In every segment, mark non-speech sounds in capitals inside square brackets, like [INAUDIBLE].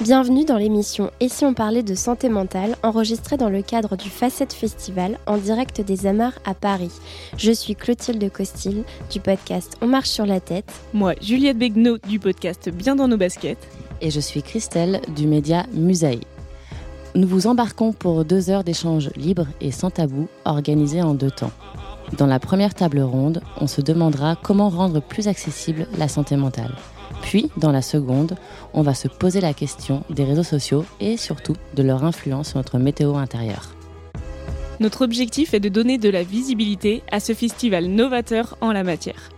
Bienvenue dans l'émission Et si on parlait de santé mentale, enregistrée dans le cadre du Facette Festival en direct des Amars à Paris. Je suis Clotilde Costil du podcast On marche sur la tête. Moi, Juliette Begnaud du podcast Bien dans nos baskets. Et je suis Christelle du média Musaï. Nous vous embarquons pour deux heures d'échanges libres et sans tabou, organisés en deux temps. Dans la première table ronde, on se demandera comment rendre plus accessible la santé mentale. Puis, dans la seconde, on va se poser la question des réseaux sociaux et surtout de leur influence sur notre météo intérieure. Notre objectif est de donner de la visibilité à ce festival novateur en la matière.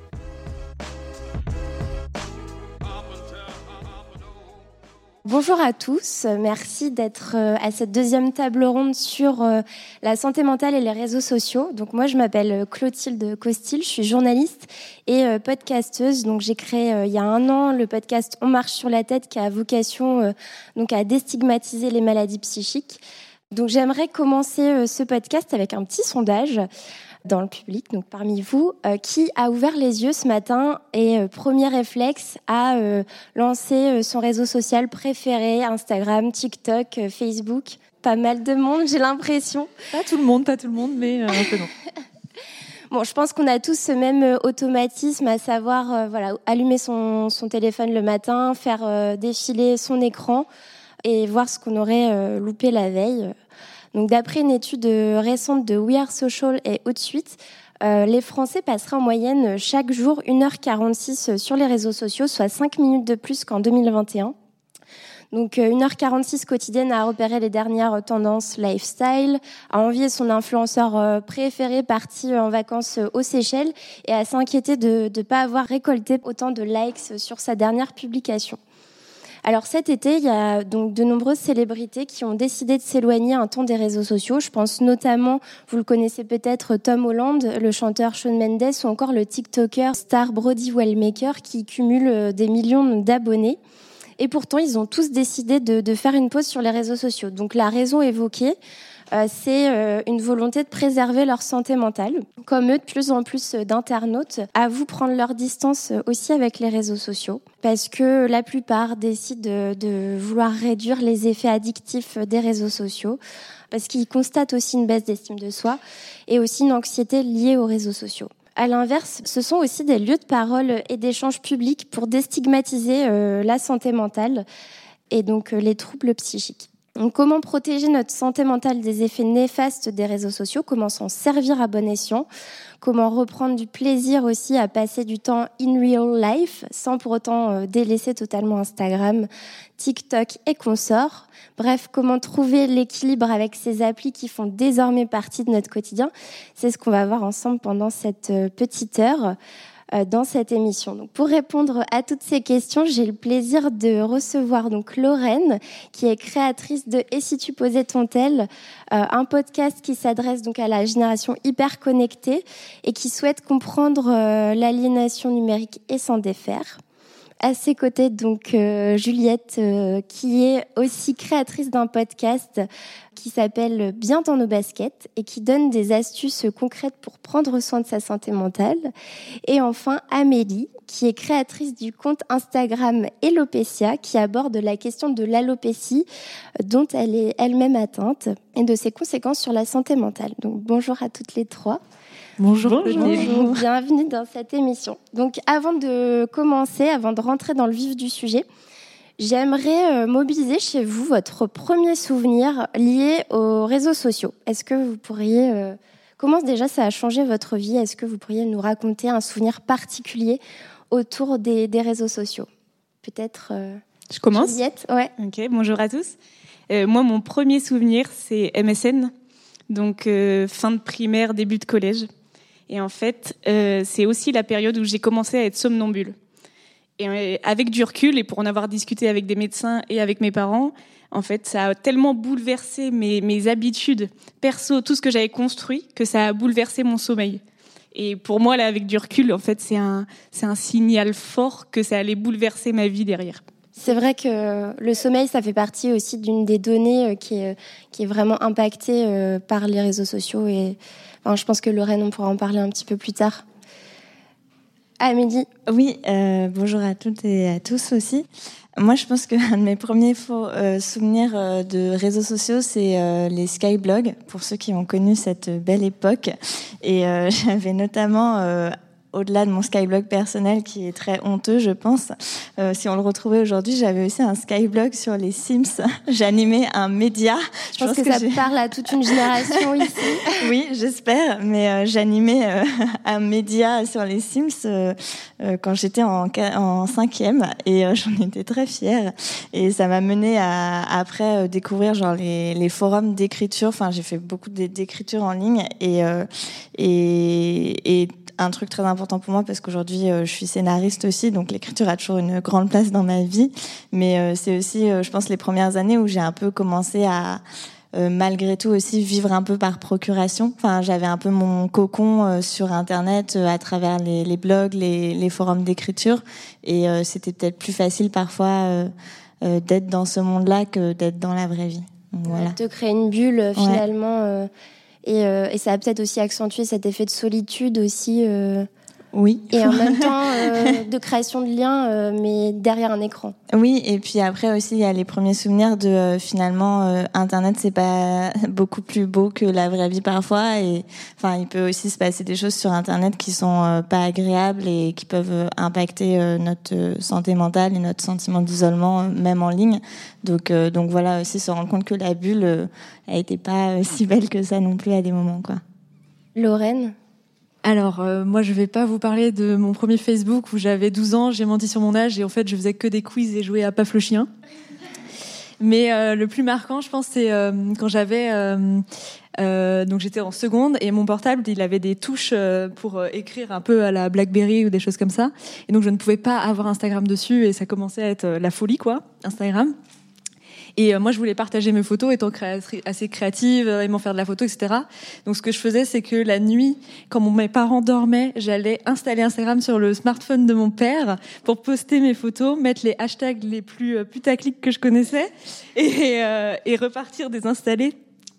Bonjour à tous, merci d'être euh, à cette deuxième table ronde sur euh, la santé mentale et les réseaux sociaux. Donc moi je m'appelle euh, Clotilde Costil, je suis journaliste et podcasteuse. Donc j'ai créé il y a un an le podcast On marche sur la tête qui a vocation donc à déstigmatiser les maladies psychiques. Donc j'aimerais commencer ce podcast avec un petit sondage dans le public, donc parmi vous, euh, qui a ouvert les yeux ce matin et euh, premier réflexe a euh, lancé son réseau social préféré, Instagram, TikTok, Facebook? Pas mal de monde, j'ai l'impression. Pas tout le monde, pas tout le monde, mais un peu non. [LAUGHS] Bon, je pense qu'on a tous ce même automatisme, à savoir, voilà, allumer son, son, téléphone le matin, faire défiler son écran et voir ce qu'on aurait loupé la veille. Donc, d'après une étude récente de We Are Social et Outsuite, euh, les Français passeraient en moyenne chaque jour 1h46 sur les réseaux sociaux, soit 5 minutes de plus qu'en 2021. Donc 1h46 euh, quotidienne à repérer les dernières tendances lifestyle, à envier son influenceur euh, préféré parti en vacances aux Seychelles et à s'inquiéter de ne pas avoir récolté autant de likes sur sa dernière publication. Alors cet été, il y a donc de nombreuses célébrités qui ont décidé de s'éloigner un temps des réseaux sociaux. Je pense notamment, vous le connaissez peut-être, Tom Holland, le chanteur Shawn Mendes ou encore le TikToker star Brody Wellmaker qui cumule euh, des millions d'abonnés. Et pourtant, ils ont tous décidé de, faire une pause sur les réseaux sociaux. Donc la raison évoquée, c'est euh, une volonté de préserver leur santé mentale. Comme eux, de plus en plus d'internautes avouent prendre leur distance aussi avec les réseaux sociaux, parce que la plupart décident de, de vouloir réduire les effets addictifs des réseaux sociaux, parce qu'ils constatent aussi une baisse d'estime de soi et aussi une anxiété liée aux réseaux sociaux. À l'inverse, ce sont aussi des lieux de parole et d'échange publics pour déstigmatiser euh, la santé mentale et donc les troubles psychiques. Comment protéger notre santé mentale des effets néfastes des réseaux sociaux? Comment s'en servir à bon escient? Comment reprendre du plaisir aussi à passer du temps in real life sans pour autant euh, délaisser totalement Instagram, TikTok et consorts? Bref, comment trouver l'équilibre avec ces applis qui font désormais partie de notre quotidien? C'est ce qu'on va voir ensemble pendant cette euh, petite heure. Euh, dans cette émission. Donc, pour répondre à toutes ces questions, j'ai le plaisir de recevoir donc Lorraine, qui est créatrice de Et si tu posais ton tel, euh, un podcast qui s'adresse donc à la génération hyper connectée et qui souhaite comprendre euh, l'aliénation numérique et s'en défaire à ses côtés donc Juliette euh, qui est aussi créatrice d'un podcast qui s'appelle Bien dans nos baskets et qui donne des astuces concrètes pour prendre soin de sa santé mentale et enfin Amélie qui est créatrice du compte Instagram Elopecia qui aborde la question de l'alopécie euh, dont elle est elle-même atteinte et de ses conséquences sur la santé mentale. Donc bonjour à toutes les trois. Bonjour. Bonjour. Bienvenue dans cette émission. Donc, avant de commencer, avant de rentrer dans le vif du sujet, j'aimerais euh, mobiliser chez vous votre premier souvenir lié aux réseaux sociaux. Est-ce que vous pourriez euh, comment déjà ça a changé votre vie? Est-ce que vous pourriez nous raconter un souvenir particulier autour des, réseaux sociaux? Peut-être. Euh, Je commence? Juliette, ouais. Ok. Bonjour à tous. moi, mon premier souvenir, c'est MSN. Donc fin de primaire, début de collège. Et en fait, euh, c'est aussi la période où j'ai commencé à être somnambule. Et euh, avec du recul, et pour en avoir discuté avec des médecins et avec mes parents, en fait, ça a tellement bouleversé mes, habitudes perso, tout ce que j'avais construit, que ça a bouleversé mon sommeil. Et pour moi, là, avec du recul, en fait, c'est un, c'est un signal fort que ça allait bouleverser ma vie derrière. C'est vrai que le sommeil, ça fait partie aussi d'une des données euh, qui est, qui est vraiment impactée par les réseaux sociaux et je pense que Lorraine, on pourra en parler un petit peu plus tard. Amélie. Oui, euh, bonjour à toutes et à tous aussi. Moi, je pense qu'un [LAUGHS] de mes premiers euh, souvenirs euh, de réseaux sociaux, c'est les skyblogs, pour ceux qui ont connu cette belle époque. Et [LAUGHS] j'avais notamment au-delà de mon Skyblog personnel qui est très honteux, je pense. Euh, si on le retrouvait aujourd'hui, j'avais aussi un Skyblog sur les Sims. [LAUGHS] J'animais un média. Je, pense, que, ça parle à toute une génération [LAUGHS] ici. oui, j'espère. Mais euh, j'animais euh, [LAUGHS] un média sur les Sims quand j'étais en, en cinquième et j'en étais très fière. Et ça m'a mené à après découvrir genre les, les forums d'écriture. Enfin, j'ai fait beaucoup d'écriture en ligne et et, et un truc très important pour moi parce qu'aujourd'hui euh, je suis scénariste aussi, donc l'écriture a toujours une grande place dans ma vie. Mais euh, c'est aussi, euh, je pense, les premières années où j'ai un peu commencé à malgré tout aussi vivre un peu par procuration. Enfin, j'avais un peu mon cocon sur Internet à travers les, les blogs, les, les forums d'écriture, et c'était peut-être plus facile parfois d'être dans ce monde-là que d'être dans la vraie vie. voilà. De créer une bulle finalement. Et, euh, et ça a peut-être aussi accentué cet effet de solitude aussi. Euh, oui. Et en [LAUGHS] même temps, euh, de création de liens, euh, mais derrière un écran. Oui, et puis après aussi, il y a les premiers souvenirs de euh, finalement, Internet, c'est pas [LAUGHS] beaucoup plus beau que la vraie vie parfois. Et enfin, il peut aussi se passer des choses sur Internet qui sont pas agréables et qui peuvent impacter notre santé mentale et notre sentiment d'isolement, même en ligne. Donc, donc voilà, aussi se rendre compte que la bulle, a été pas si belle que ça non plus à des moments, quoi. Lorraine? Alors, euh, moi, je vais pas vous parler de mon premier Facebook où j'avais 12 ans, j'ai menti sur mon âge et en fait, je faisais que des quiz et jouais à Paf le chien. Mais euh, le plus marquant, je pense, c'est euh, quand j'avais donc j'étais en seconde et mon portable, il avait des touches pour écrire un peu à la BlackBerry ou des choses comme ça. Et donc je ne pouvais pas avoir Instagram dessus et ça commençait à être la folie, quoi, Instagram. Et euh, moi, je voulais partager mes photos, étant assez créative, euh, aimant faire de la photo, etc. Donc, ce que je faisais, c'est que la nuit, quand mes parents dormaient, j'allais installer Instagram sur le smartphone de mon père pour poster mes photos, mettre les hashtags les plus euh, putaclic que je connaissais et, et repartir désinstaller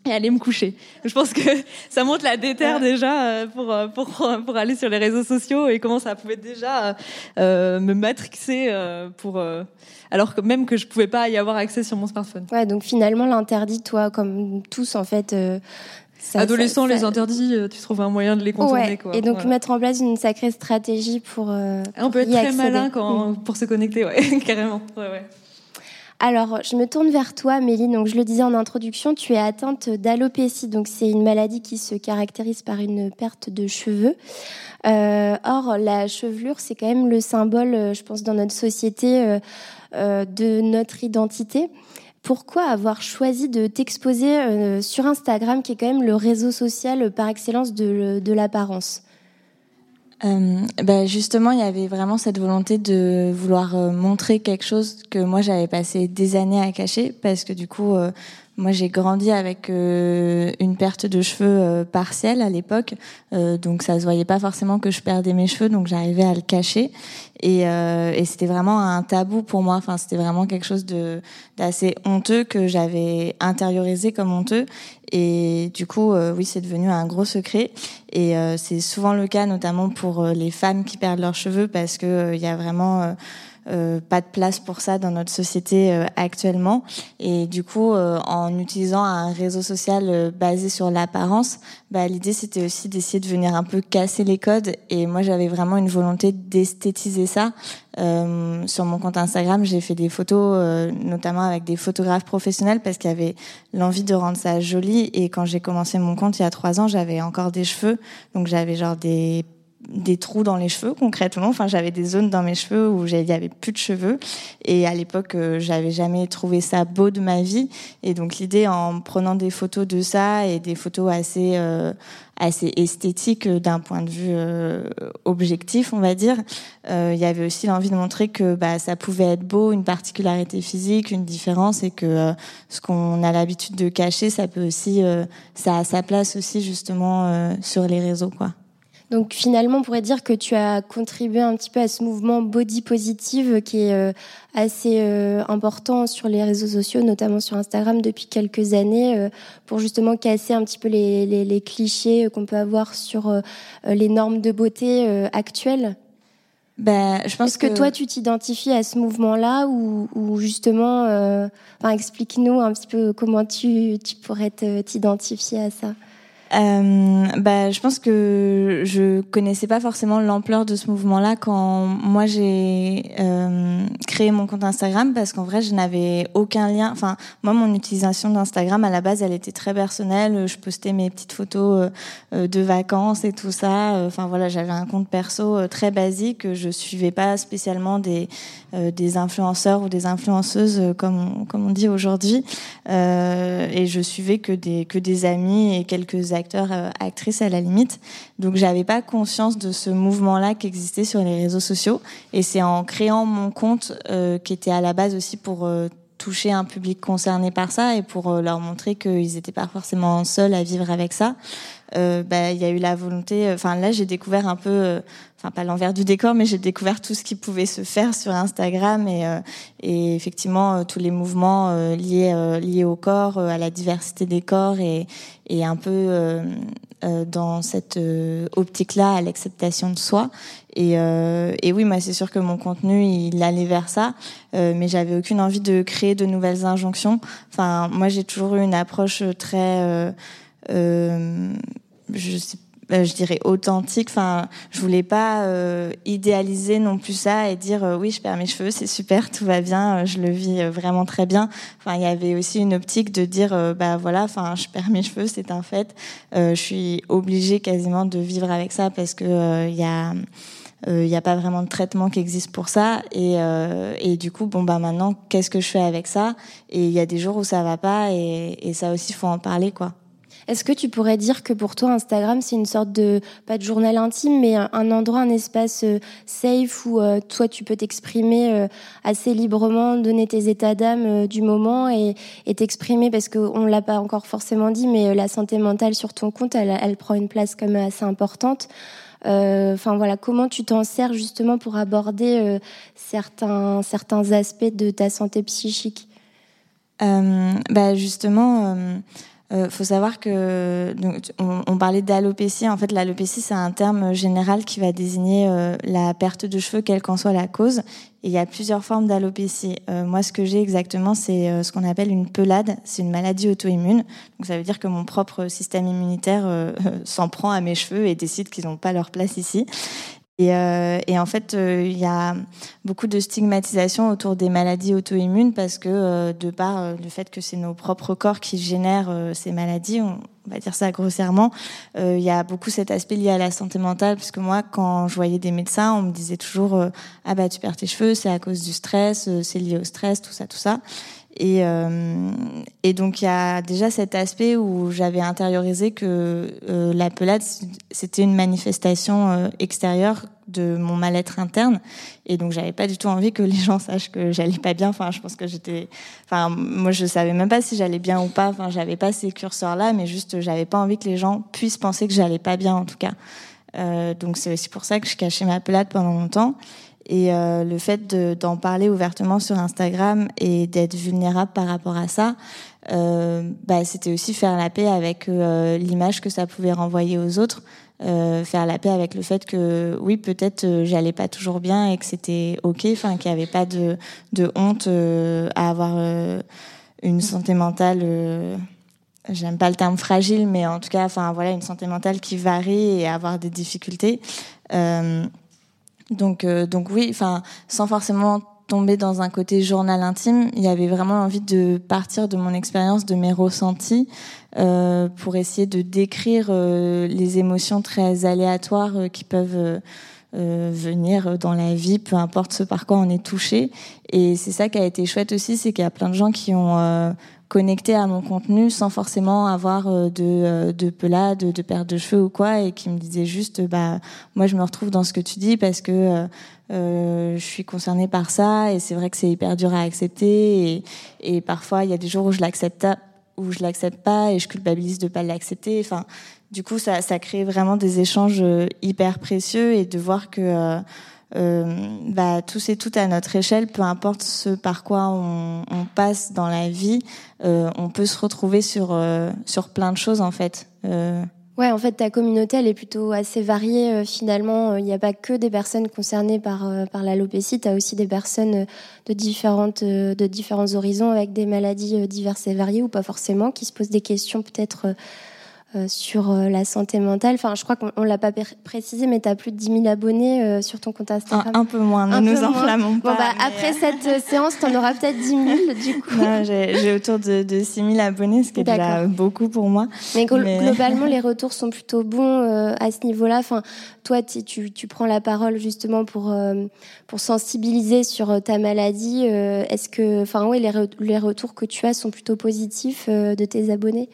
et aller me coucher. Je pense que [LAUGHS] ça montre la déterre déjà pour, pour, [LAUGHS] pour aller sur les réseaux sociaux et comment ça pouvait déjà euh, me matrixer euh, pour alors que même que je pouvais pas y avoir accès sur mon smartphone. Ouais, donc finalement l'interdit, toi, comme tous en fait. Euh, Adolescents, les interdits, euh, tu trouves un moyen de les contourner. Ouais. Quoi. Et donc mettre en place une sacrée stratégie pour. Euh, On peut être très malin quand, pour se connecter, ouais, [LAUGHS] carrément. Ouais, ouais. Alors, je me tourne vers toi, Méline. Donc, je le disais en introduction, tu es atteinte d'alopécie. Donc, c'est une maladie qui se caractérise par une perte de cheveux. Euh, or, la chevelure, c'est quand même le symbole, je pense, dans notre société euh, de notre identité. Pourquoi avoir choisi de t'exposer sur Instagram, qui est quand même le réseau social par excellence de, de l'apparence? Euh, ben justement, il y avait vraiment cette volonté de vouloir montrer quelque chose que moi j'avais passé des années à cacher parce que du coup, moi, j'ai grandi avec euh, une perte de cheveux euh, partielle à l'époque, euh, donc ça se voyait pas forcément que je perdais mes cheveux, donc j'arrivais à le cacher. Et, et c'était vraiment un tabou pour moi. Enfin, c'était vraiment quelque chose de d'assez honteux que j'avais intériorisé comme honteux. Et du coup, oui, c'est devenu un gros secret. Et c'est souvent le cas, notamment pour les femmes qui perdent leurs cheveux, parce que il y a vraiment euh, pas de place pour ça dans notre société euh, actuellement. Et du coup, euh, en utilisant un réseau social basé sur l'apparence, bah, l'idée c'était aussi d'essayer de venir un peu casser les codes. Et moi, j'avais vraiment une volonté d'esthétiser ça. sur mon compte Instagram, j'ai fait des photos, notamment avec des photographes professionnels, parce qu'il y avait l'envie de rendre ça joli. Et quand j'ai commencé mon compte il y a trois ans, j'avais encore des cheveux, donc j'avais genre des des trous dans les cheveux concrètement. Enfin, j'avais des zones dans mes cheveux où il y avait plus de cheveux. Et à l'époque, euh, j'avais jamais trouvé ça beau de ma vie. Et donc l'idée, en prenant des photos de ça et des photos assez euh, assez esthétiques euh, d'un point de vue objectif, on va dire, il y avait aussi l'envie de montrer que bah, ça pouvait être beau, une particularité physique, une différence, et que ce qu'on a l'habitude de cacher, ça peut aussi, ça a sa place aussi justement sur les réseaux, quoi. Donc finalement, on pourrait dire que tu as contribué un petit peu à ce mouvement body positive qui est euh, assez euh, important sur les réseaux sociaux, notamment sur Instagram depuis quelques années, euh, pour justement casser un petit peu les, les, les clichés qu'on peut avoir sur les normes de beauté actuelles. Ben, je pense Est-ce que, toi, tu t'identifies à ce mouvement-là ou, ou justement, enfin, explique-nous un petit peu comment tu, tu pourrais t'identifier à ça euh, bah, je pense que je connaissais pas forcément l'ampleur de ce mouvement-là quand moi j'ai euh, créé mon compte Instagram parce qu'en vrai je n'avais aucun lien. Enfin, moi mon utilisation d'Instagram à la base elle était très personnelle. Je postais mes petites photos euh, de vacances et tout ça. Enfin voilà, j'avais un compte perso très basique. Je suivais pas spécialement des des influenceurs ou des influenceuses comme on, comme on dit aujourd'hui. et je suivais que des que des amis et quelques acteurs, euh, actrices à la limite. Donc j'avais pas conscience de ce mouvement-là qui existait sur les réseaux sociaux. Et c'est en créant mon compte euh, qui était à la base aussi pour euh, toucher un public concerné par ça et pour leur montrer qu'ils n'étaient pas forcément seuls à vivre avec ça. Bah, il y a eu la volonté. Enfin là, j'ai découvert un peu enfin pas l'envers du décor, mais j'ai découvert tout ce qui pouvait se faire sur Instagram et, euh, et effectivement euh, tous les mouvements euh, liés liés au corps, à la diversité des corps et, et un peu dans cette optique-là à l'acceptation de soi. Et, et oui, moi c'est sûr que mon contenu il allait vers ça, mais j'avais aucune envie de créer de nouvelles injonctions. Enfin, moi j'ai toujours eu une approche très je sais euh, je dirais authentique. Enfin, je voulais pas euh, idéaliser non plus ça et dire euh, oui, je perds mes cheveux, c'est super, tout va bien, je le vis vraiment très bien. Enfin, il y avait aussi une optique de dire bah voilà, enfin, je perds mes cheveux, c'est un fait. je suis obligée quasiment de vivre avec ça parce que il y a il n'y a pas vraiment de traitement qui existe pour ça et, et du coup bon bah maintenant qu'est-ce que je fais avec ça? Et il y a des jours où ça va pas et, et ça aussi faut en parler quoi est-ce que tu pourrais dire que pour toi, Instagram, c'est une sorte de, pas de journal intime, mais un, endroit, un espace euh, safe où euh, toi, tu peux t'exprimer euh, assez librement, donner tes états d'âme du moment et, t'exprimer, parce qu'on l'a pas encore forcément dit, mais la santé mentale sur ton compte, elle, elle prend une place comme assez importante. Enfin voilà, comment tu t'en sers justement pour aborder certains certains aspects de ta santé psychique? Bah justement, euh, faut savoir que donc, on, on, parlait d'alopécie. En fait, l'alopécie c'est un terme général qui va désigner euh, la perte de cheveux, quelle qu'en soit la cause. Et il y a plusieurs formes d'alopécie. Euh, moi, ce que j'ai exactement, c'est euh, ce qu'on appelle une pelade. C'est une maladie auto-immune. Donc, ça veut dire que mon propre système immunitaire [LAUGHS] s'en prend à mes cheveux et décide qu'ils n'ont pas leur place ici. Et, euh, et, en fait, euh, il y a beaucoup de stigmatisation autour des maladies auto-immunes parce que euh, de par le fait que c'est nos propres corps qui génèrent ces maladies, on, va dire ça grossièrement, il y a beaucoup cet aspect lié à la santé mentale puisque moi, quand je voyais des médecins, on me disait toujours ah bah tu perds tes cheveux, c'est à cause du stress, c'est lié au stress, tout ça, tout ça. Et, euh, et donc il y a déjà cet aspect où j'avais intériorisé que euh, la pelade c'était une manifestation euh, extérieure de mon mal-être interne. Et donc j'avais pas du tout envie que les [LAUGHS] gens sachent que j'allais pas bien. Enfin je pense que j'étais enfin moi je savais même pas si j'allais bien ou pas. Enfin j'avais pas ces curseurs là mais juste j'avais pas envie que les gens puissent penser que j'allais pas bien en tout cas. Euh, donc c'est aussi pour ça que je cachais ma pelade pendant longtemps et euh, le fait d'en parler ouvertement sur Instagram et d'être vulnérable par rapport à ça, euh, bah, c'était aussi faire la paix avec euh, l'image que ça pouvait renvoyer aux autres, euh, faire la paix avec le fait que oui, peut-être euh, j'allais pas toujours bien et que c'était ok, enfin qu'il n'y avait pas de, de honte à avoir une santé mentale. J'aime pas le terme fragile, mais en tout cas, enfin voilà, une santé mentale qui varie et avoir des difficultés. Euh, donc, euh, donc oui, enfin, sans forcément tomber dans un côté journal intime, il y avait vraiment envie de partir de mon expérience, de mes ressentis, euh, pour essayer de décrire euh, les émotions très aléatoires euh, qui peuvent venir dans la vie, peu importe ce par quoi on est touché. Et c'est ça qui a été chouette aussi, c'est qu'il y a plein de gens qui ont connecté à mon contenu sans forcément avoir euh, de, euh, de pelade, de perte de cheveux ou quoi, et qui me disait juste, bah, moi je me retrouve dans ce que tu dis parce que euh, je suis concernée par ça, et c'est vrai que c'est hyper dur à accepter, et, et parfois il y a des jours où je l'accepte où je l'accepte pas et je culpabilise de pas l'accepter. Enfin, du coup, ça, ça crée vraiment des échanges hyper précieux et de voir que euh, bah, tous et toutes à notre échelle, peu importe ce par quoi on, passe dans la vie, euh, on peut se retrouver sur, euh, sur plein de choses en fait. Euh. Ouais, en fait, ta communauté, elle est plutôt assez variée. Euh, finalement, il n'y a pas que des personnes concernées par, par l'alopécie. Tu as aussi des personnes de, différentes, de différents horizons avec des maladies diverses et variées ou pas forcément, qui se posent des questions peut-être euh, sur euh, la santé mentale. Enfin, je crois qu'on l'a pas précisé, mais tu as plus de 10 000 abonnés euh, sur ton compte Instagram. Un, peu moins, ne nous enflammons pas. Bon, bah, Après cette séance, tu en auras peut-être 10 000 du coup. J'ai autour de, de 6 000 abonnés, ce qui est déjà beaucoup pour moi. Mais, globalement, les [LAUGHS] retours sont plutôt bons à ce niveau-là. Enfin, toi, tu, tu, prends la parole justement pour, pour sensibiliser sur ta maladie. Est-ce que, enfin, oui, les, les retours que tu as sont plutôt positifs de tes abonnés?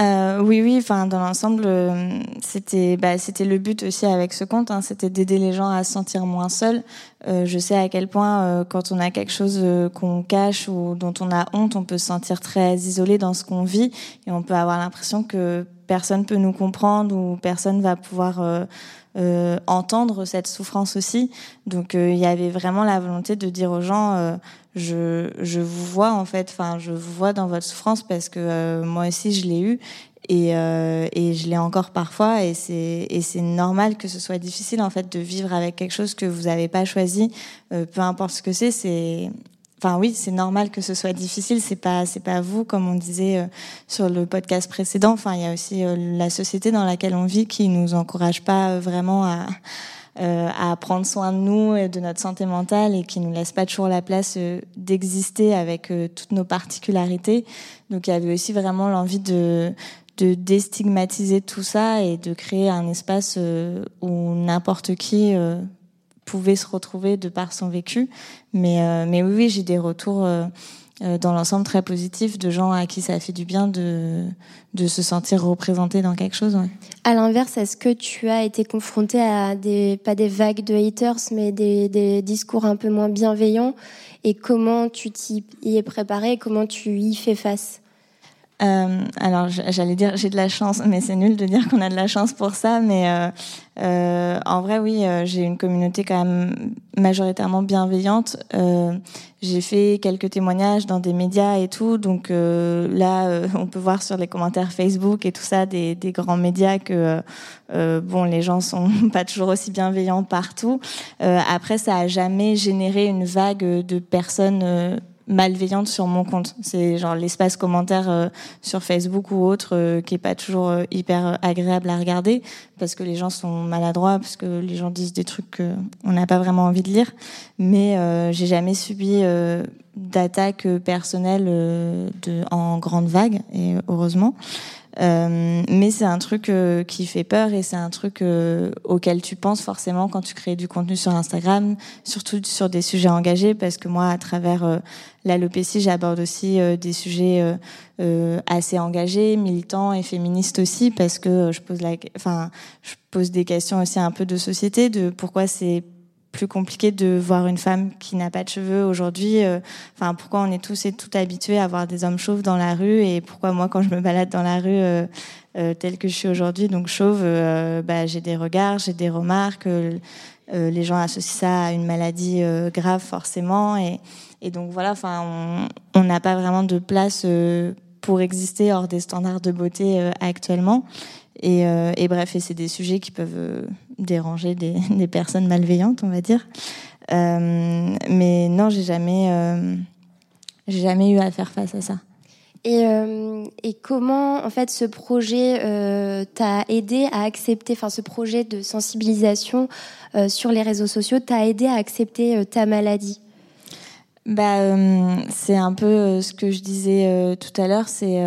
Euh, oui, oui. Enfin, dans l'ensemble, euh, c'était, bah, c'était le but aussi avec ce compte. Hein, c'était d'aider les gens à se sentir moins seuls. Euh, je sais à quel point, euh, quand on a quelque chose euh, qu'on cache ou dont on a honte, on peut se sentir très isolé dans ce qu'on vit et on peut avoir l'impression que personne peut nous comprendre ou personne va pouvoir entendre cette souffrance aussi. Donc, il y avait vraiment la volonté de dire aux gens je, je vous vois en fait, enfin, je vous vois dans votre souffrance parce que euh, moi aussi je l'ai eu. Et, euh, et je l'ai encore parfois. Et c'est et c'est normal que ce soit difficile en fait de vivre avec quelque chose que vous n'avez pas choisi, euh, peu importe ce que c'est, c'est Enfin oui, c'est normal que ce soit difficile. C'est pas c'est pas vous comme on disait euh, sur le podcast précédent. Enfin il y a aussi la société dans laquelle on vit qui nous encourage pas vraiment à euh, à prendre soin de nous et de notre santé mentale et qui nous laisse pas toujours la place euh, d'exister avec euh, toutes nos particularités. Donc il y avait aussi vraiment l'envie de de déstigmatiser tout ça et de créer un espace où n'importe qui pouvait se retrouver de par son vécu. Mais, mais oui, j'ai des retours euh, dans l'ensemble très positif de gens à qui ça a fait du bien de, de se sentir représenté dans quelque chose. Ouais. À l'inverse, est-ce que tu as été confronté à des, pas des vagues de haters, mais des, des discours un peu moins bienveillants? Et comment tu t'y es préparé? Comment tu y fais face? Euh, alors j'allais dire j'ai de la chance, mais c'est nul de dire qu'on a de la chance pour ça. Mais euh, euh, en vrai, oui, euh, j'ai une communauté quand même majoritairement bienveillante. Euh, j'ai fait quelques témoignages dans des médias et tout, donc là, on peut voir sur les commentaires Facebook et tout ça des, des grands médias que bon, les gens sont [LAUGHS] pas toujours aussi bienveillants partout. après, ça a jamais généré une vague de personnes malveillante sur mon compte. C'est genre l'espace commentaire sur Facebook ou autre qui est pas toujours hyper agréable à regarder parce que les gens sont maladroits, parce que les gens disent des trucs qu'on n'a pas vraiment envie de lire. Mais j'ai jamais subi d'attaques personnelles de, en grande vague, et heureusement. Euh, mais c'est un truc euh, qui fait peur et c'est un truc euh, auquel tu penses forcément quand tu crées du contenu sur Instagram, surtout sur des sujets engagés, parce que moi, à travers l'alopécie, j'aborde aussi des sujets assez engagés, militants et féministes aussi, parce que je pose la, enfin, je pose des questions aussi un peu de société, de pourquoi c'est plus compliqué de voir une femme qui n'a pas de cheveux aujourd'hui. Euh, enfin, pourquoi on est tous et toutes habitués à voir des hommes chauves dans la rue et pourquoi moi, quand je me balade dans la rue euh, euh telle que je suis aujourd'hui, donc chauve, euh, bah, j'ai des regards, j'ai des remarques. les gens associent ça à une maladie grave forcément et, et donc voilà. Enfin, on n'a pas vraiment de place pour exister hors des standards de beauté actuellement. Et, euh, et, bref, et c'est des sujets qui peuvent euh, déranger des, [LAUGHS] des, personnes malveillantes, on va dire. Euh, mais non, j'ai jamais, j'ai jamais eu à faire face à ça. Et, et comment, en fait, ce projet t'a aidé à accepter, enfin, ce projet de sensibilisation sur les réseaux sociaux t'a aidé à accepter ta maladie? Bah, c'est un peu ce que je disais tout à l'heure, c'est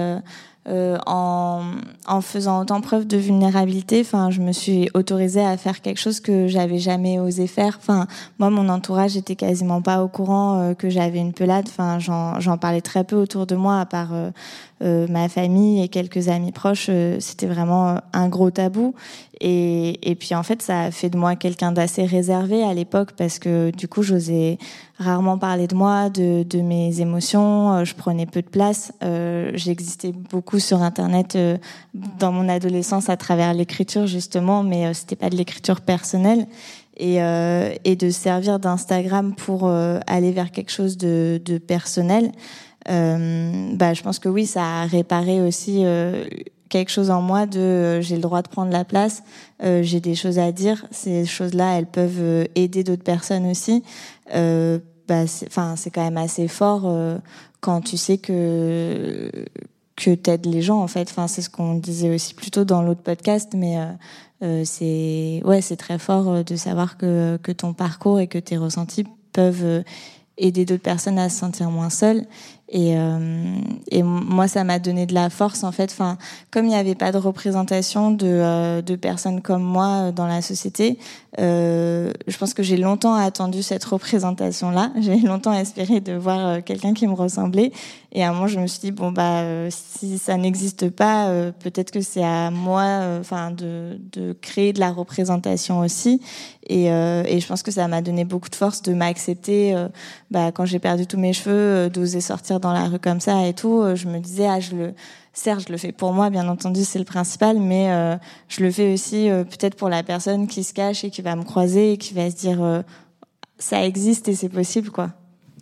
euh, en, en, faisant autant preuve de vulnérabilité, enfin, je me suis autorisée à faire quelque chose que j'avais jamais osé faire. Enfin, moi, mon entourage était quasiment pas au courant euh, que j'avais une pelade. Enfin, j'en parlais très peu autour de moi, à part euh, euh, ma famille et quelques amis proches, euh, c'était vraiment un gros tabou. Et, puis en fait, ça a fait de moi quelqu'un d'assez réservé à l'époque parce que du coup, j'osais rarement parler de moi, de, mes émotions. Euh, je prenais peu de place. Euh, J'existais beaucoup sur Internet dans mon adolescence à travers l'écriture justement, mais c'était pas de l'écriture personnelle. Et, de servir d'Instagram pour aller vers quelque chose de, personnel euh, bah, je pense que oui, ça a réparé aussi euh, quelque chose en moi de euh, j'ai le droit de prendre la place, euh, j'ai des choses à dire. Ces choses-là, elles peuvent euh, aider d'autres personnes aussi. bah, enfin, c'est quand même assez fort quand tu sais que que t'aides les gens en fait. Enfin, c'est ce qu'on disait aussi plutôt dans l'autre podcast, mais euh, c'est ouais, c'est très fort de savoir que que ton parcours et que tes ressentis peuvent aider d'autres personnes à se sentir moins seules. Et, euh, et moi, ça m'a donné de la force, en fait. Enfin, comme il n'y avait pas de représentation de, euh, de personnes comme moi dans la société, euh, je pense que j'ai longtemps attendu cette représentation-là. [LAUGHS] J'ai longtemps espéré de voir euh, quelqu'un qui me ressemblait. Et à un moment, je me suis dit bon bah euh, si ça n'existe pas, euh, peut-être que c'est à moi, enfin de, de créer de la représentation aussi. Et, et je pense que ça m'a donné beaucoup de force de m'accepter. Bah, quand j'ai perdu tous mes cheveux, d'oser sortir dans la rue comme ça et tout, je me disais ah je le certes, je le fais pour moi, bien entendu, c'est le principal, mais euh, je le fais aussi euh, peut-être pour la personne qui se cache et qui va me croiser et qui va se dire euh, ça existe et c'est possible, quoi.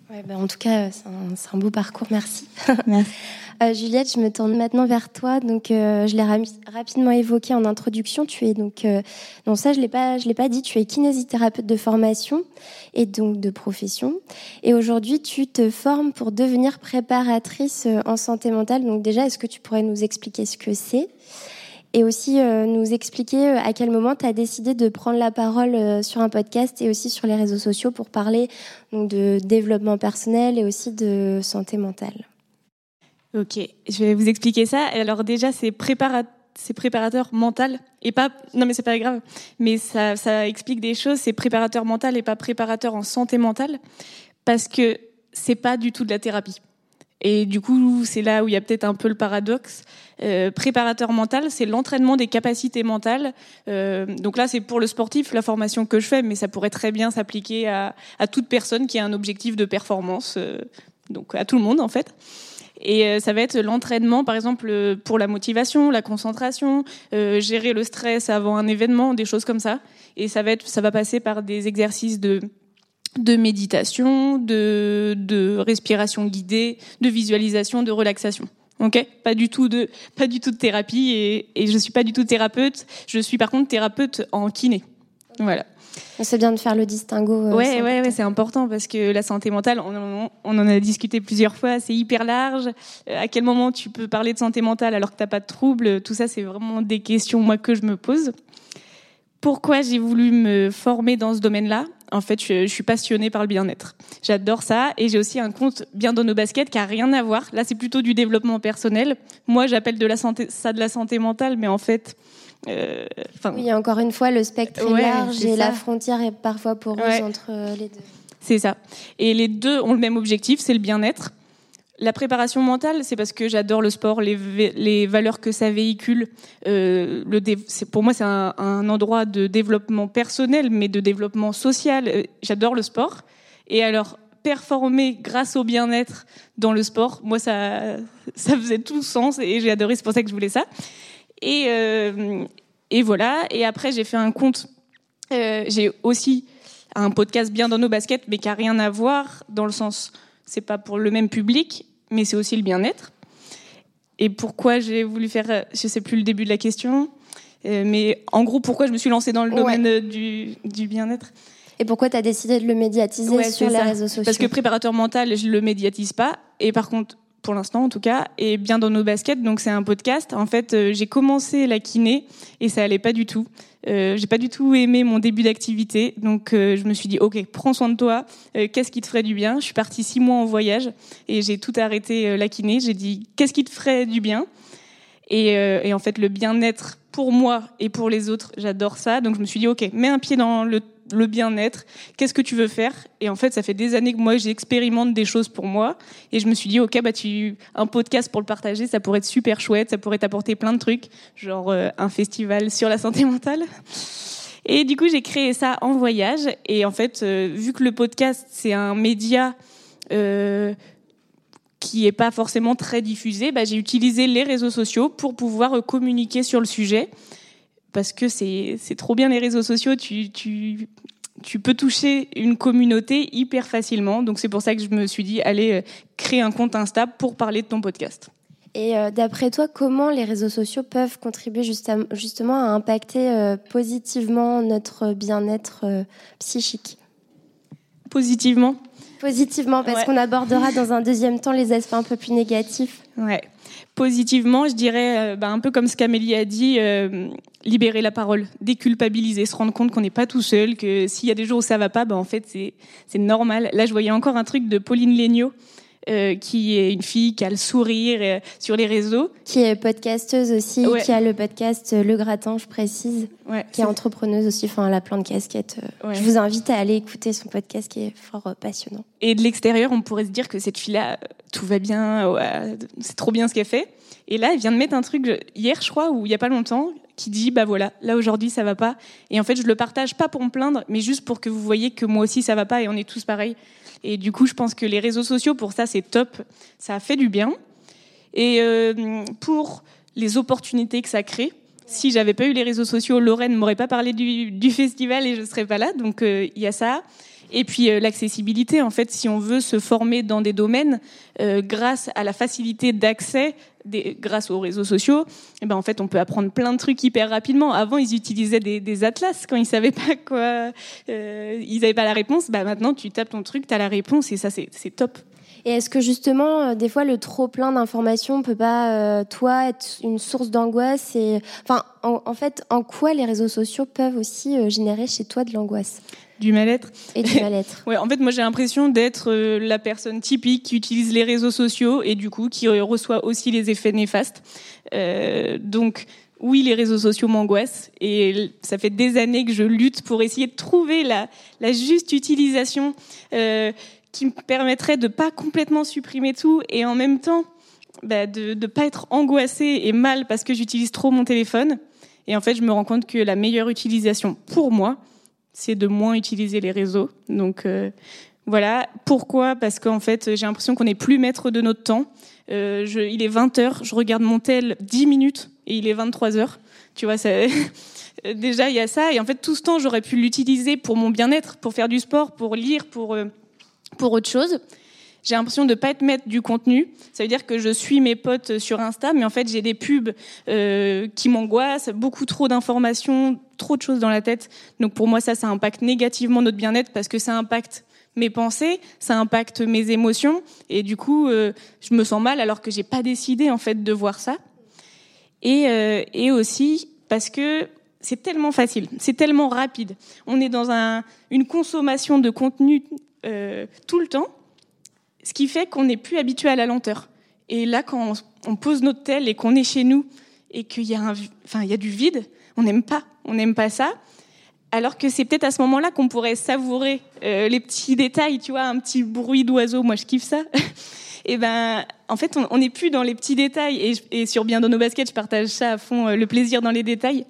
Ouais, ben en tout cas, c'est un, un, beau parcours, merci. merci. [LAUGHS] Euh, Juliette, je me tourne maintenant vers toi. Donc, euh, je l'ai rapidement évoqué en introduction. Tu es donc, euh, non ça je l'ai pas, je l'ai pas dit. Tu es kinésithérapeute de formation et donc de profession. Et aujourd'hui, tu te formes pour devenir préparatrice en santé mentale. Donc déjà, est-ce que tu pourrais nous expliquer ce que c'est? Et aussi nous expliquer à quel moment tu as décidé de prendre la parole sur un podcast et aussi sur les réseaux sociaux pour parler donc, de développement personnel et aussi de santé mentale. Ok, je vais vous expliquer ça. Alors déjà, c'est préparateur mental et pas non mais c'est pas grave. Mais ça, ça explique des choses. C'est préparateur mental et pas préparateur en santé mentale parce que c'est pas du tout de la thérapie. Et du coup c'est là où il y a peut-être un peu le paradoxe. Euh, préparateur mental c'est l'entraînement des capacités mentales. Euh, donc là c'est pour le sportif la formation que je fais mais ça pourrait très bien s'appliquer à, à toute personne qui a un objectif de performance euh, donc à tout le monde en fait et euh, ça va être l'entraînement, par exemple, euh, pour la motivation, la concentration, euh, gérer le stress avant un événement, des choses comme ça. Et ça va être, ça va passer par des exercices de de méditation, de, de respiration guidée, de visualisation, de relaxation. Ok, pas du tout de pas du tout de thérapie et, et je suis pas du tout thérapeute. Je suis par contre thérapeute en kiné. Voilà. C'est bien de faire le distinguo. Euh, ouais, ouais, ouais c'est important parce que la santé mentale, on, on en a discuté plusieurs fois, c'est hyper large. Euh, à quel moment tu peux parler de santé mentale alors que t'as pas de troubles Tout ça, c'est vraiment des questions moi que je me pose. Pourquoi j'ai voulu me former dans ce domaine-là? En fait, je, je, suis passionnée par le bien-être. J'adore ça et j'ai aussi un compte bien dans nos baskets qui a rien à voir. Là, c'est plutôt du développement personnel. Moi, j'appelle de la santé ça de la santé mentale, mais en fait, euh, oui, encore une fois, le spectre est large et la frontière est parfois poreuse entre euh, les deux. C'est ça. Et les deux ont le même objectif, c'est le bien-être. La préparation mentale, c'est parce que j'adore le sport, les, les, valeurs que ça véhicule. Euh, le pour moi, c'est un, un, endroit de développement personnel, mais de développement social. Euh, j'adore le sport. Et alors, performer grâce au bien-être dans le sport, moi, ça, ça faisait tout sens et j'ai adoré. C'est pour ça que je voulais ça. Et, euh, et voilà. Et après, j'ai fait un compte. Euh, j'ai aussi un podcast bien dans nos baskets, mais qui a rien à voir dans le sens, c'est pas pour le même public, mais c'est aussi le bien-être. Et pourquoi j'ai voulu faire, je sais plus le début de la question, euh, mais en gros, pourquoi je me suis lancée dans le domaine du, du bien-être? Et pourquoi tu as décidé de le médiatiser sur les réseaux sociaux Parce que préparateur mental, je le médiatise pas. Et par contre, pour l'instant en tout cas, et bien dans nos baskets. Donc c'est un podcast. En fait, euh, j'ai commencé la kiné et ça allait pas du tout. Euh, j'ai pas du tout aimé mon début d'activité, donc euh, je me suis dit ok, prends soin de toi. Qu'est-ce qui te ferait du bien? Je suis partie six mois en voyage et j'ai tout arrêté la kiné. J'ai dit qu'est-ce qui te ferait du bien? Et, et en fait le bien-être pour moi et pour les autres, j'adore ça. Donc je me suis dit ok, mets un pied dans le le bien-être, qu'est-ce que tu veux faire? Et en fait, ça fait des années que moi j'expérimente des choses pour moi. Et je me suis dit OK, bah tu un podcast pour le partager, ça pourrait être super chouette, ça pourrait t'apporter plein de trucs, genre euh, un festival sur la santé mentale. Et du coup, j'ai créé ça en voyage. Et en fait, euh, vu que le podcast c'est un média euh, qui est pas forcément très diffusé, bah, j'ai utilisé les réseaux sociaux pour pouvoir communiquer sur le sujet parce que c'est trop bien les réseaux sociaux. Tu, tu, tu peux toucher une communauté hyper facilement. Donc c'est pour ça que je me suis dit, allez, euh, créer un compte Insta pour parler de ton podcast. Et euh, d'après toi, comment les réseaux sociaux peuvent contribuer justement à impacter euh, positivement notre bien-être psychique? Positivement Positivement, parce qu'on abordera dans un deuxième temps les aspects un peu plus négatifs. Ouais positivement, je dirais, euh, bah, un peu comme ce qu'Amélie a dit, euh, libérer la parole, déculpabiliser, se rendre compte qu'on n'est pas tout seul, que s'il y a des jours où ça va pas, bah, en fait, c'est normal. Là, je voyais encore un truc de Pauline Legnaud, euh, qui est une fille qui a le sourire sur les réseaux. Qui est podcasteuse aussi, qui a le podcast Le Gratin, je précise, qui est, entrepreneuse aussi, enfin, elle a plein de casquettes. Je vous invite à aller écouter son podcast qui est fort passionnant. Et de l'extérieur, on pourrait se dire que cette fille-là, tout va bien, c'est trop bien ce qu'elle fait. Et là, elle vient de mettre un truc hier, je crois, ou il y a pas longtemps, qui dit bah voilà, là aujourd'hui ça va pas. Et en fait, je le partage pas pour me plaindre, mais juste pour que vous voyez que moi aussi ça va pas et on est tous pareils. Et du coup, je pense que les réseaux sociaux pour ça c'est top, ça a fait du bien. Et euh, pour les opportunités que ça crée, si j'avais pas eu les réseaux sociaux, Lorraine m'aurait pas parlé du, festival et je serais pas là. Donc euh, il y a ça. Et puis euh, l'accessibilité, en fait, si on veut se former dans des domaines, euh, grâce à la facilité d'accès, grâce aux réseaux sociaux, eh ben en fait, on peut apprendre plein de trucs hyper rapidement. Avant, ils utilisaient des, atlas quand ils savaient pas quoi, euh, ils n'avaient pas la réponse. Bah maintenant, tu tapes ton truc, tu as la réponse et ça, c'est top. Et est-ce que justement, euh, des fois, le trop plein d'informations peut pas, toi, être une source d'angoisse et, enfin, en, en, fait, en quoi les réseaux sociaux peuvent aussi générer chez toi de l'angoisse? Du mal-être? Et du mal-être. [LAUGHS] ouais, en fait, moi j'ai l'impression d'être euh, la personne typique qui utilise les réseaux sociaux et du coup qui reçoit aussi les effets néfastes. Euh, donc oui, les réseaux sociaux m'angoissent et ça fait des années que je lutte pour essayer de trouver la, la juste utilisation euh, qui me permettrait de pas complètement supprimer tout et en même temps bah, de ne pas être angoissée et mal parce que j'utilise trop mon téléphone. Et en fait, je me rends compte que la meilleure utilisation pour moi, c'est de moins utiliser les réseaux. Donc euh, voilà. Pourquoi? Parce qu'en fait, j'ai l'impression qu'on n'est plus maître de notre temps. Euh, je, il est 20 h je regarde mon tel 10 minutes et il est 23 h Tu vois, ça, [LAUGHS] déjà il y a ça. Et en fait, tout ce temps, j'aurais pu l'utiliser pour mon bien-être, pour faire du sport, pour lire, pour euh, pour autre chose. j'ai l'impression de pas être maître du contenu. Ça veut dire que je suis mes potes sur Insta, mais en fait j'ai des pubs euh, qui m'angoissent, beaucoup trop d'informations, trop de choses dans la tête. Donc pour moi ça, ça impacte négativement notre bien-être parce que ça impacte mes pensées, ça impacte mes émotions, et du coup euh, je me sens mal alors que j'ai pas décidé en fait de voir ça. Et, euh, et aussi parce que c'est tellement facile, c'est tellement rapide. On est dans un, une consommation de contenu euh, tout le temps ce qui fait qu'on n'est plus habitué à la lenteur. Et là, quand on pose notre tel et qu'on est chez nous et qu'il y a enfin, y a du vide, on n'aime pas, on n'aime pas ça. Alors que c'est peut-être à ce moment-là qu'on pourrait savourer euh, les petits détails, tu vois, un petit bruit d'oiseau, moi je kiffe ça. [LAUGHS] et ben, en fait, on n'est plus dans les petits détails. Et, et, sur Bien dans nos baskets, je partage ça à fond, euh, le plaisir dans les détails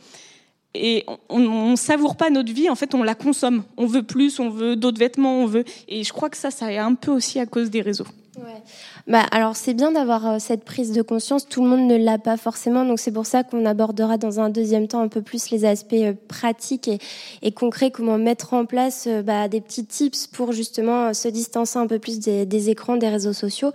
et on, on, savoure pas notre vie. En fait, on la consomme. On veut plus, on veut d'autres vêtements, on veut. Et je crois que ça, ça est un peu aussi à cause des réseaux. Ouais. Bah, alors c'est bien d'avoir euh, cette prise de conscience. Tout le monde ne l'a pas forcément, donc c'est pour ça qu'on abordera dans un deuxième temps un peu plus les aspects euh, pratiques et, et concrets, comment mettre en place euh, bah, des petits tips pour justement se distancer un peu plus des, des écrans, des réseaux sociaux.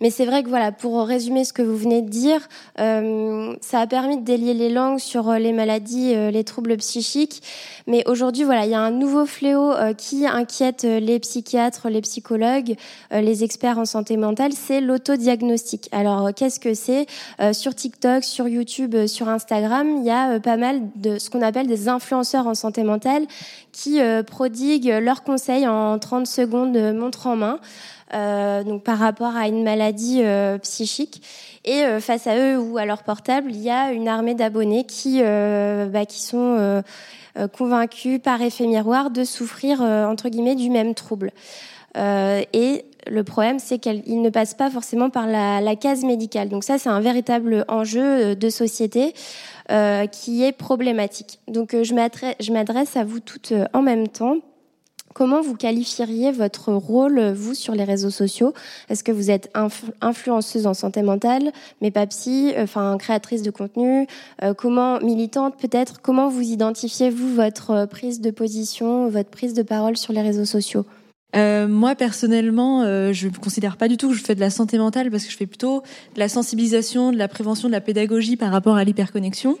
Mais c'est vrai que voilà, pour résumer ce que vous venez de dire, ça a permis de délier les langues sur les maladies, les troubles psychiques. Mais aujourd'hui, voilà, il y a un nouveau fléau qui inquiète les psychiatres, les psychologues, les experts en santé mentale c'est l'autodiagnostic. Alors, euh, qu'est-ce que c'est? Euh, Sur TikTok, sur YouTube, euh, sur Instagram, il y a pas mal de ce qu'on appelle des influenceurs en santé mentale qui prodiguent leurs conseils en 30 secondes montre en main. Euh, donc par rapport à une maladie psychique. Et face à eux ou à leur portable, il y a une armée d'abonnés qui, bah, qui sont convaincus par effet miroir de souffrir entre guillemets du même trouble. et le problème, c'est qu'il ne passe pas forcément par la, case médicale. Donc ça, c'est un véritable enjeu euh, de société euh, qui est problématique. Donc euh, je m'adresse à vous toutes en même temps. Comment vous qualifieriez votre rôle, vous, sur les réseaux sociaux? Est-ce que vous êtes influenceuse en santé mentale, mais pas psy, enfin créatrice de contenu Comment militante peut-être? Comment vous identifiez vous votre prise de position, votre prise de parole sur les réseaux sociaux? Euh, moi personnellement, euh, je ne considère pas du tout que je fais de la santé mentale parce que je fais plutôt de la sensibilisation, de la prévention, de la pédagogie par rapport à l'hyperconnexion.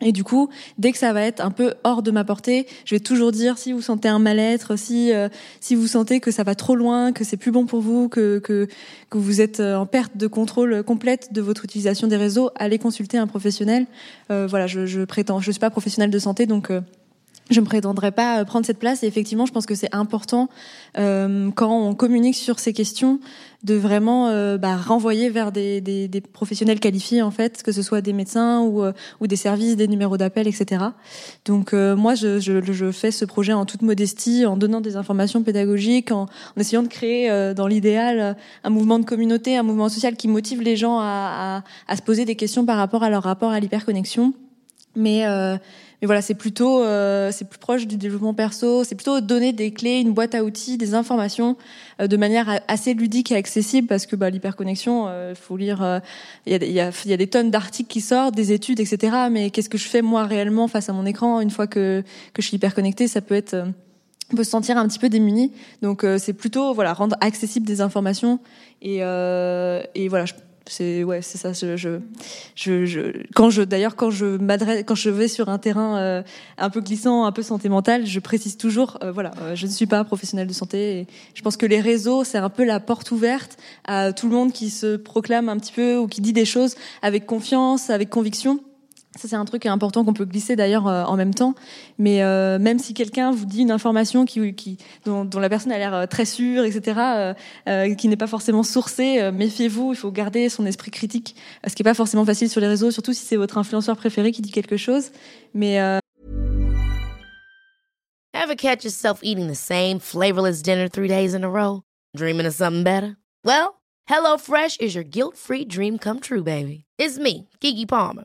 Et du coup, dès que ça va être un peu hors de ma portée, je vais toujours dire si vous sentez un mal-être, si euh, si vous sentez que ça va trop loin, que c'est plus bon pour vous, que que que vous êtes en perte de contrôle complète de votre utilisation des réseaux, allez consulter un professionnel. voilà, je, je prétends, je suis pas professionnelle de santé, donc je ne prétendrai pas prendre cette place. Et effectivement, je pense que c'est important euh, quand on communique sur ces questions de vraiment euh, bah, renvoyer vers des, des, des, professionnels qualifiés en fait, que ce soit des médecins ou, euh, ou des services, des numéros d'appel, etc. Donc euh, moi, je, je, je, fais ce projet en toute modestie, en donnant des informations pédagogiques, en, en essayant de créer dans l'idéal un mouvement de communauté, un mouvement social qui motive les gens à, à, à se poser des questions par rapport à leur rapport à l'hyperconnexion. Mais mais voilà, c'est plutôt, euh, c'est plus proche du développement perso. C'est plutôt donner des clés, une boîte à outils, des informations euh, de manière assez ludique et accessible parce que bah, l'hyperconnexion, il euh, faut lire. Il y, a, y, a, y, a, des tonnes d'articles qui sortent, des études, etc. Mais qu'est-ce que je fais moi réellement face à mon écran? Une fois que que je suis hyperconnectée Ça peut être on peut se sentir un petit peu démuni. Donc c'est plutôt voilà rendre accessible des informations et, euh, et voilà. C'est ouais, c'est ça. Je, je, je, quand je d'ailleurs quand je m'adresse, quand je vais sur un terrain euh, un peu glissant, un peu santé mentale, je précise toujours, euh, voilà, euh, je ne suis pas professionnelle de santé. Et je pense que les réseaux, c'est un peu la porte ouverte à tout le monde qui se proclame un petit peu ou qui dit des choses avec confiance, avec conviction. Ça, c'est un truc important qu'on peut glisser d'ailleurs euh, en même temps. Mais euh, même si quelqu'un vous dit une information qui, dont, la personne a l'air euh, très sûre, etc., qui n'est pas forcément sourcée, méfiez-vous. Il faut garder son esprit critique, ce qui est pas forcément facile sur les réseaux, surtout si c'est votre influenceur préféré qui dit quelque chose. Mais Ever catch yourself eating the same flavorless dinner three days in a row, dreaming of something better? Well, HelloFresh is your guilt-free dream come true, baby. It's me, Kiki Palmer.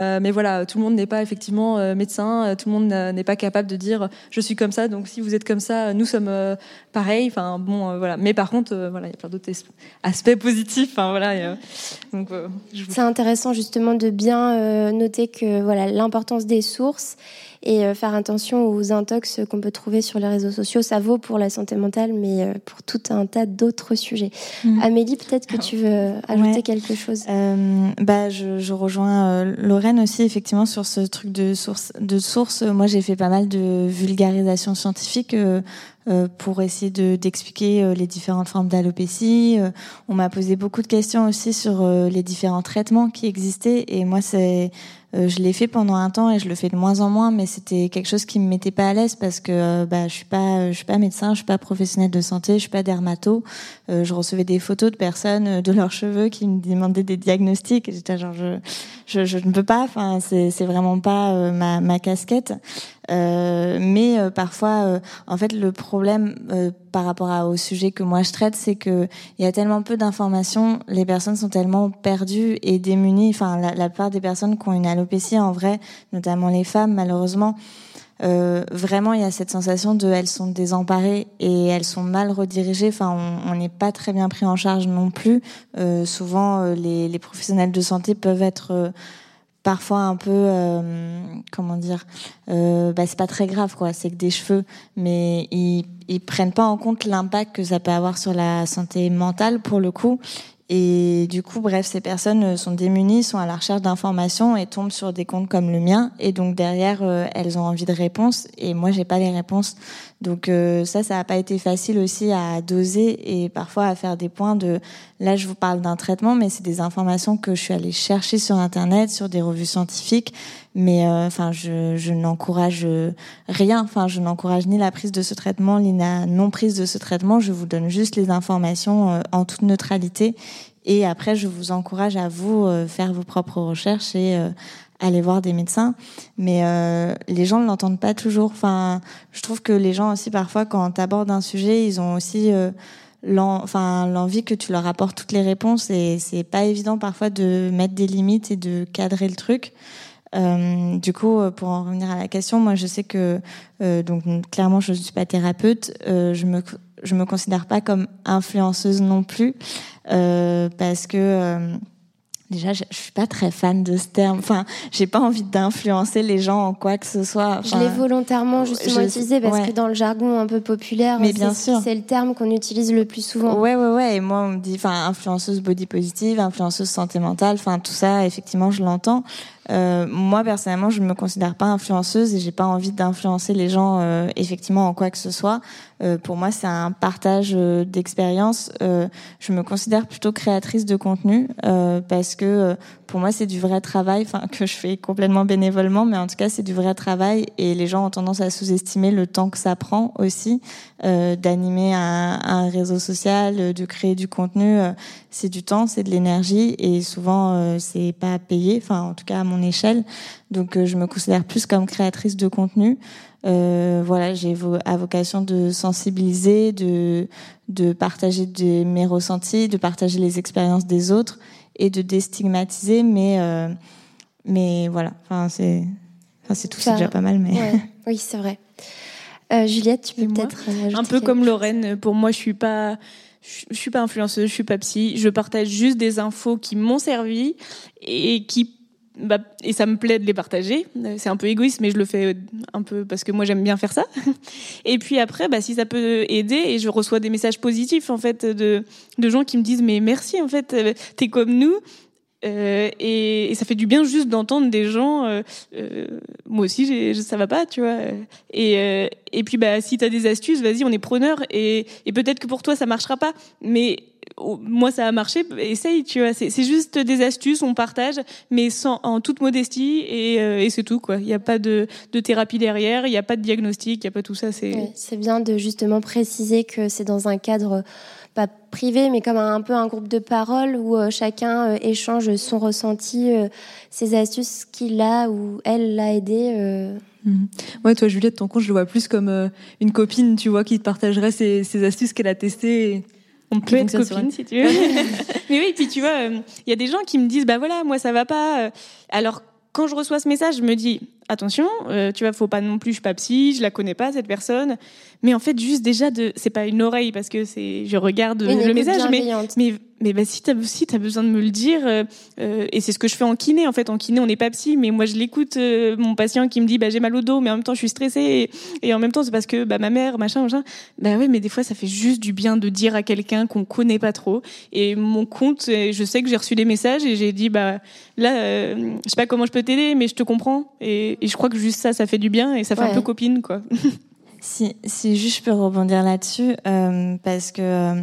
Euh, mais voilà, tout le monde n'est pas effectivement euh, médecin, euh, tout le monde n'est pas capable de dire je suis comme ça, donc si vous êtes comme ça, nous sommes pareils. Enfin bon, voilà. Mais par contre, voilà, il y a plein d'autres aspects positifs. Enfin voilà. donc, c'est intéressant justement de bien noter que voilà l'importance des sources et euh, faire attention aux intox qu'on peut trouver sur les réseaux sociaux. Ça vaut pour la santé mentale, mais euh, pour tout un tas d'autres sujets. Mm. Amélie, peut-être que tu veux ajouter quelque chose. Euh, bah, je, je rejoins Lorraine aussi effectivement sur ce truc de source. De source, moi j'ai fait pas mal de vulgarisation scientifique. Pour essayer de d'expliquer les différentes formes d'alopécie. on m'a posé beaucoup de questions aussi sur les différents traitements qui existaient et moi c'est euh, je l'ai fait pendant un temps et je le fais de moins en moins, mais c'était quelque chose qui me mettait pas à l'aise parce que euh, bah, je suis pas, je suis pas médecin, je suis pas professionnel de santé, je suis pas dermato. Euh, je recevais des photos de personnes de leurs cheveux qui me demandaient des diagnostics. J'étais genre, je, je, je, ne peux pas. Enfin, c'est, c'est vraiment pas ma, ma casquette. Euh, mais euh, parfois, euh, en fait, le problème par rapport à, au sujet que moi je traite, c'est que il y a tellement peu d'informations, les personnes sont tellement perdues et démunies. Enfin, la, la plupart des personnes qui ont une alopécie, en vrai, notamment les femmes, malheureusement. Euh, vraiment, il y a cette sensation de elles sont désemparées et elles sont mal redirigées. Enfin, on n'est pas très bien pris en charge non plus. Euh, souvent, les, les, professionnels de santé peuvent être parfois un peu euh, comment dire euh, bah c'est pas très grave quoi c'est que des cheveux. Mais ils ils prennent pas en compte l'impact que ça peut avoir sur la santé mentale pour le coup et du coup, bref, ces personnes euh, sont démunies, sont à la recherche d'informations et tombent sur des comptes comme le mien. Et donc derrière, euh, elles ont envie de réponses. Et moi, j'ai pas les réponses. Donc euh, ça, ça n'a pas été facile aussi à doser et parfois à faire des points de. Là, je vous parle d'un traitement, mais c'est des informations que je suis allée chercher sur Internet, sur des revues scientifiques. Mais enfin, je, je n'encourage rien. Enfin, je n'encourage ni la prise de ce traitement, ni la non prise de ce traitement. Je vous donne juste les informations en toute neutralité et après, je vous encourage à vous euh, faire vos propres recherches et euh, aller voir des médecins. Mais euh, les gens ne l'entendent pas toujours. Enfin, je trouve que les gens aussi, parfois, quand tu abordes un sujet, ils ont aussi enfin l'envie que tu leur apportes toutes les réponses et c'est pas évident parfois de mettre des limites et de cadrer le truc. Euh, du coup, pour en revenir à la question, moi je sais que euh, donc clairement je ne suis pas thérapeute, euh, je me je me considère pas comme influenceuse non plus euh, parce que euh, déjà je, je, suis pas très fan de ce terme. Enfin j'ai pas envie d'influencer les gens en quoi que ce soit. Enfin, je l'ai volontairement justement utilisé parce que dans le jargon un peu populaire mais bien sûr. c'est le terme qu'on utilise le plus souvent. Ouais ouais ouais. Et moi on me dit enfin influenceuse body positive influenceuse santé mentale enfin tout ça effectivement je l'entends euh, moi personnellement, je me considère pas influenceuse et j'ai pas envie d'influencer les gens euh, effectivement en quoi que ce soit. Euh, pour moi, c'est un partage euh, d'expérience. Euh, je me considère plutôt créatrice de contenu parce que pour moi, c'est du vrai travail, enfin [LAUGHS] que je fais complètement bénévolement, mais en tout cas, c'est du vrai travail et les gens ont tendance à sous-estimer le temps que ça prend aussi d'animer un, un, réseau social, de créer du contenu. C'est du temps, c'est de l'énergie et souvent c'est pas payé, enfin en tout cas à mon échelle. Donc je me considère plus comme créatrice de contenu. Euh, voilà, j'ai à vocation de sensibiliser, de, de partager de, mes ressentis, de partager les expériences des autres et de déstigmatiser. Mais, euh, mais voilà, enfin, c'est, enfin, c'est tout, c'est déjà pas mal. Mais... [LAUGHS] Oui, c'est vrai. Euh, Juliette, tu peux peut-être un peu comme Lorraine. Pour moi, je suis pas je suis pas influenceuse, je suis pas psy, je partage juste des infos qui m'ont servi et qui bah, et ça me plaît de les partager. C'est un peu égoïste, mais je le fais un peu parce que moi j'aime bien faire ça. [LAUGHS] Et puis après, bah, si ça peut aider, et je reçois des messages positifs en fait de, de gens qui me disent mais merci en fait, euh, t'es comme nous. Euh, et, et, ça fait du bien juste d'entendre des gens. Euh, euh, moi aussi, ça va pas, tu vois. Et, et puis, bah, si t'as des astuces, vas-y, on est preneur. Et, et peut-être que pour toi, ça marchera pas, mais oh, moi ça a marché, essaye, tu vois. C'est juste des astuces, on partage, mais sans en toute modestie et, euh, et c'est tout quoi. Il n'y a pas de, de thérapie derrière, il n'y a pas de diagnostic, il n'y a pas tout ça. C'est ouais, bien de justement préciser que c'est dans un cadre pas privé, mais comme un, peu un groupe de parole où euh, chacun euh, échange son ressenti, euh, ses astuces qu'il a ou elle l'a aidé. Mhm. Ouais, toi, Juliette, ton compte, je le vois plus comme une copine, tu vois, qui te partagerait ses, ses astuces qu'elle a testées. On peut être copine si tu veux? [LAUGHS] mais oui, puis tu vois, il y a des gens qui me disent, bah voilà, moi ça va pas. Alors quand je reçois ce message, je me dis, attention, euh, tu vois, faut pas non plus, je suis pas psy, je la connais pas cette personne, mais en fait juste déjà de, c'est pas une oreille parce que c'est, je regarde le message, mais mais mais bah, si t'as si as besoin de me le dire, euh, euh, et c'est ce que je fais en kiné en fait, en kiné on n'est pas psy, mais moi je l'écoute mon patient qui me dit bah j'ai mal au dos, mais en même temps je suis stressée et, en même temps c'est parce que bah ma mère machin machin, bah oui mais des fois ça fait juste du bien de dire à quelqu'un qu'on connaît pas trop, et mon compte, je sais que j'ai reçu des messages et j'ai dit bah là je sais pas comment je peux t'aider, mais je te comprends. Et et, je crois que juste ça, ça fait du bien et ça fait un peu copine, quoi. [LAUGHS] si, si juste je peux rebondir là-dessus, euh, parce que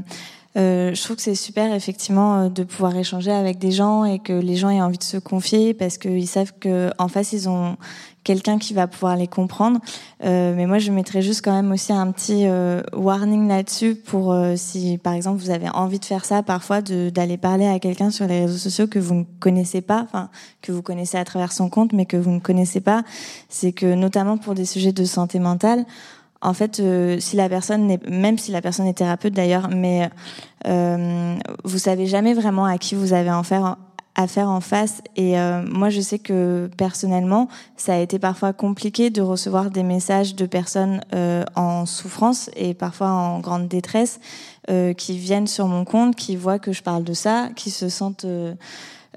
euh, je trouve que c'est super effectivement euh, de pouvoir échanger avec des gens et que les gens aient envie de se confier parce qu'ils savent que en face ils ont quelqu'un qui va pouvoir les comprendre. Euh, mais moi, je mettrais juste quand même aussi un petit euh, warning là-dessus pour euh, si, par exemple, vous avez envie de faire ça, parfois d'aller parler à quelqu'un sur les réseaux sociaux que vous ne connaissez pas, enfin que vous connaissez à travers son compte, mais que vous ne connaissez pas. C'est que notamment pour des sujets de santé mentale, en fait, euh, si la personne même si la personne est thérapeute d'ailleurs, mais euh, vous savez jamais vraiment à qui vous avez affaire à faire en face. Et euh, moi, je sais que personnellement, ça a été parfois compliqué de recevoir des messages de personnes euh, en souffrance et parfois en grande détresse euh, qui viennent sur mon compte, qui voient que je parle de ça, qui se sentent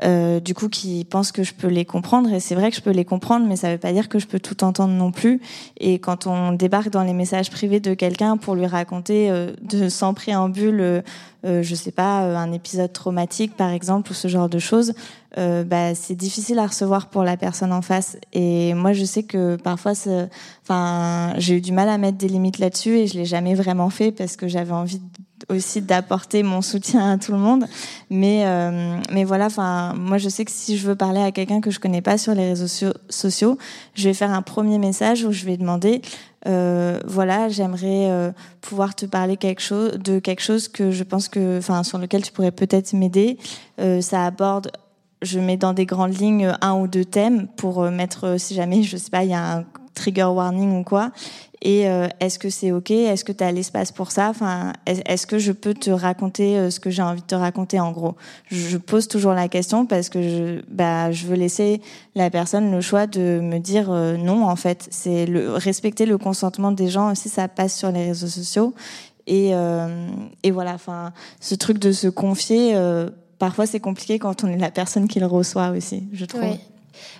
euh, du coup qui pensent que je peux les comprendre et c'est vrai que je peux les comprendre mais ça veut pas dire que je peux tout entendre non plus. Et quand on débarque dans les messages privés de quelqu'un pour lui raconter euh, de [LAUGHS] sans préambule euh, euh, je sais pas un épisode traumatique par exemple ou ce genre de choses bah, c'est difficile à recevoir pour la personne en face. Et moi je sais que parfois enfin j'ai eu du mal à mettre des limites là-dessus et je l'ai jamais vraiment fait parce que j'avais envie aussi d'apporter mon soutien à tout le monde. Mais, euh, mais voilà, enfin, moi je sais que si je veux parler à quelqu'un que je connais pas sur les réseaux sociaux, je vais faire un premier message où je vais demander, euh, voilà, j'aimerais euh, pouvoir te parler quelque chose de quelque chose que je pense que, enfin, sur lequel tu pourrais peut-être m'aider. Euh, ça aborde je mets dans des grandes lignes un ou deux thèmes pour euh, mettre, si jamais, je sais pas, il y a un trigger warning ou quoi. Et euh, est-ce que c'est ok? Est-ce que tu as l'espace pour ça? Enfin, est-ce que je peux te raconter euh, ce que j'ai envie de te raconter en gros? Je pose toujours la question parce que je, bah, je veux laisser la personne le choix de me dire euh, non. En fait, c'est le respecter le consentement des gens aussi. Ça passe sur les réseaux sociaux et, et voilà. Enfin, ce truc de se confier. Parfois, c'est compliqué quand on est la personne qui le reçoit aussi, je trouve. Oui,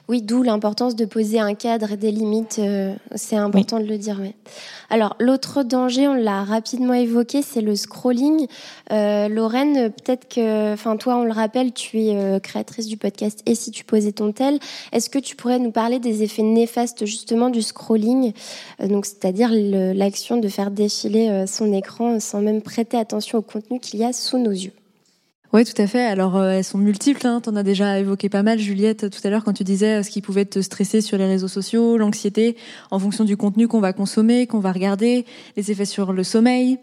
d'où l'importance de poser un cadre et des limites. Euh, c'est important de le dire. Alors, l'autre danger, on l'a rapidement évoqué, c'est le scrolling. Euh, Lorraine, peut-être que, enfin, toi, on le rappelle, tu es euh, créatrice du podcast Et si tu posais ton tel, est-ce que tu pourrais nous parler des effets néfastes justement du scrolling, donc c'est-à-dire l'action de faire défiler son écran sans même prêter attention au contenu qu'il y a sous nos yeux? Oui, tout à fait. Alors, euh, elles sont multiples. Hein. Tu en as déjà évoqué pas mal, Juliette, tout à l'heure, quand tu disais euh, ce qui pouvait te stresser sur les réseaux sociaux, l'anxiété, en fonction du contenu qu'on va consommer, qu'on va regarder, les effets sur le sommeil,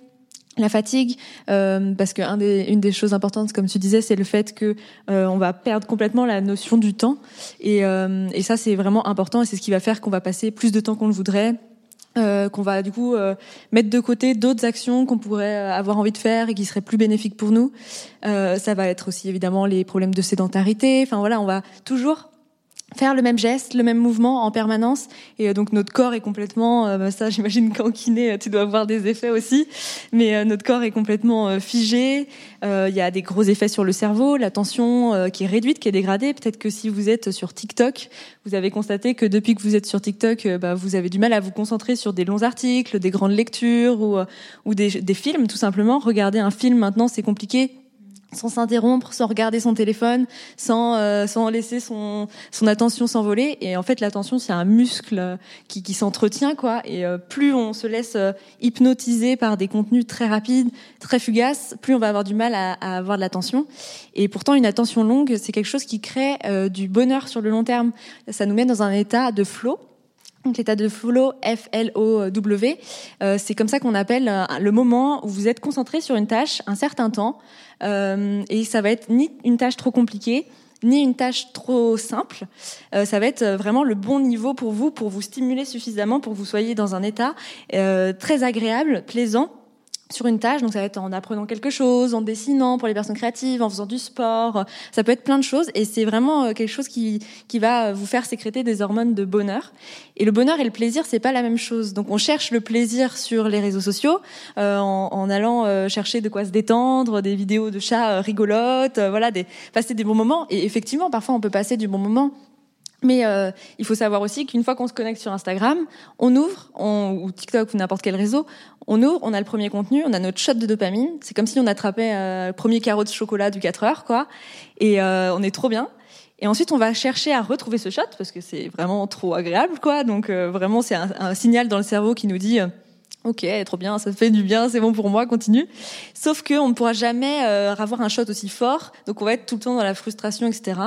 la fatigue, euh, parce que un des, des choses importantes, comme tu disais, c'est le fait que on va perdre complètement la notion du temps, et, et ça c'est vraiment important, et c'est ce qui va faire qu'on va passer plus de temps qu'on le voudrait, euh, qu'on va du coup euh, mettre de côté d'autres actions qu'on pourrait euh, avoir envie de faire et qui seraient plus bénéfiques pour nous. ça va être aussi évidemment les problèmes de sédentarité. Enfin voilà, on va toujours faire le même geste, le même mouvement en permanence. Et euh, donc notre corps est complètement, euh, bah, ça [LAUGHS] j'imagine qu'en kiné tu dois avoir des effets aussi, mais euh, notre corps est complètement figé. Il y a des gros effets sur le cerveau, la tension qui est réduite, qui est dégradée. Peut-être que si vous êtes sur TikTok, vous avez constaté que depuis que vous êtes sur TikTok, bah, vous avez du mal à vous concentrer sur des longs articles, des grandes lectures ou, ou des, des films tout simplement. Regarder un film maintenant c'est compliqué sans s'interrompre, sans regarder son téléphone, sans euh, sans laisser son son attention s'envoler. Et en fait, l'attention c'est un muscle qui, qui s'entretient quoi. Et euh, plus on se laisse euh, hypnotiser par des contenus très rapides, très fugaces, plus on va avoir du mal à, à avoir de l'attention. Et pourtant, une attention longue, c'est quelque chose qui crée du bonheur sur le long terme. Ça nous met dans un état de flow. Donc l'état de flow, F-L-O-W, c'est comme ça qu'on appelle le moment où vous êtes concentré sur une tâche un certain temps, euh, et ça va être ni une tâche trop compliquée, ni une tâche trop simple. Euh, ça va être vraiment le bon niveau pour vous, pour vous stimuler suffisamment, pour que vous soyez dans un état euh, très agréable, plaisant sur une tâche, donc ça va être en apprenant quelque chose, en dessinant pour les personnes créatives, en faisant du sport, ça peut être plein de choses et c'est vraiment euh, quelque chose qui, qui va vous faire sécréter des hormones de bonheur. Et le bonheur et le plaisir, c'est pas la même chose. Donc on cherche le plaisir sur les réseaux sociaux euh, en, en, allant euh, chercher de quoi se détendre, des vidéos de chats rigolotes, voilà, des, passer des bons moments. Et effectivement, parfois on peut passer du bon moment mais euh, il faut savoir aussi qu'une fois qu'on se connecte sur Instagram, on ouvre, on, ou TikTok ou n'importe quel réseau, on ouvre, on a le premier contenu, on a notre shot de dopamine. C'est comme si on attrapait euh, le premier carreau de chocolat du 4 heures, quoi. Et euh, on est trop bien. Et ensuite, on va chercher à retrouver ce shot parce que c'est vraiment trop agréable, quoi. Donc euh, vraiment, c'est un, un, signal dans le cerveau qui nous dit. Euh, ok, trop bien, ça fait du bien, c'est bon pour moi, continue. Sauf qu'on ne pourra jamais avoir un shot aussi fort, donc on va être tout le temps dans la frustration, etc.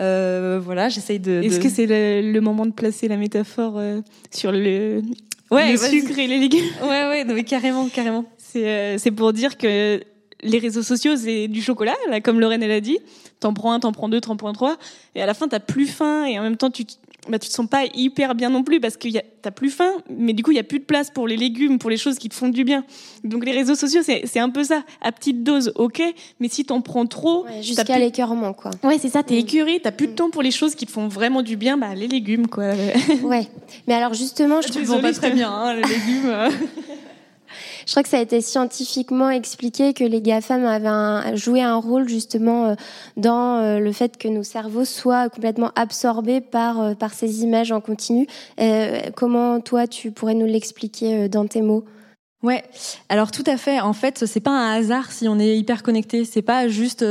Euh, voilà, j'essaye de. Est-ce de... que c'est le, le, moment de placer la métaphore euh, sur le, ouais, le sucre et les légumes? Ouais, ouais, non, mais carrément, carrément. C'est euh, c'est pour dire que les réseaux sociaux, c'est du chocolat, là, comme Lorraine elle a dit. T'en prends un, t'en prends deux, t'en prends trois, et à la fin t'as plus faim, et en même temps tu bah, tu te sens pas hyper bien non plus parce que t'as plus faim, mais du coup il y a plus de place pour les légumes, pour les choses qui te font du bien. Donc les réseaux sociaux c'est un peu ça, à petite dose, ok, mais si t'en prends trop, ouais, jusqu'à plus... l'écœurement quoi. Ouais c'est ça, t'es mmh. écœuré, t'as plus de temps pour les choses qui te font vraiment du bien, bah les légumes quoi. ouais, mais alors justement je [LAUGHS] trouve pas très bien hein, les légumes. [LAUGHS] Je crois que ça a été scientifiquement expliqué que les GAFAM avaient joué un rôle justement euh, dans euh, le fait que nos cerveaux soient complètement absorbés par, euh, par ces images en continu. Comment toi, tu pourrais nous l'expliquer dans tes mots? Ouais, alors tout à fait. En fait, c'est pas un hasard si on est hyper connecté. C'est pas juste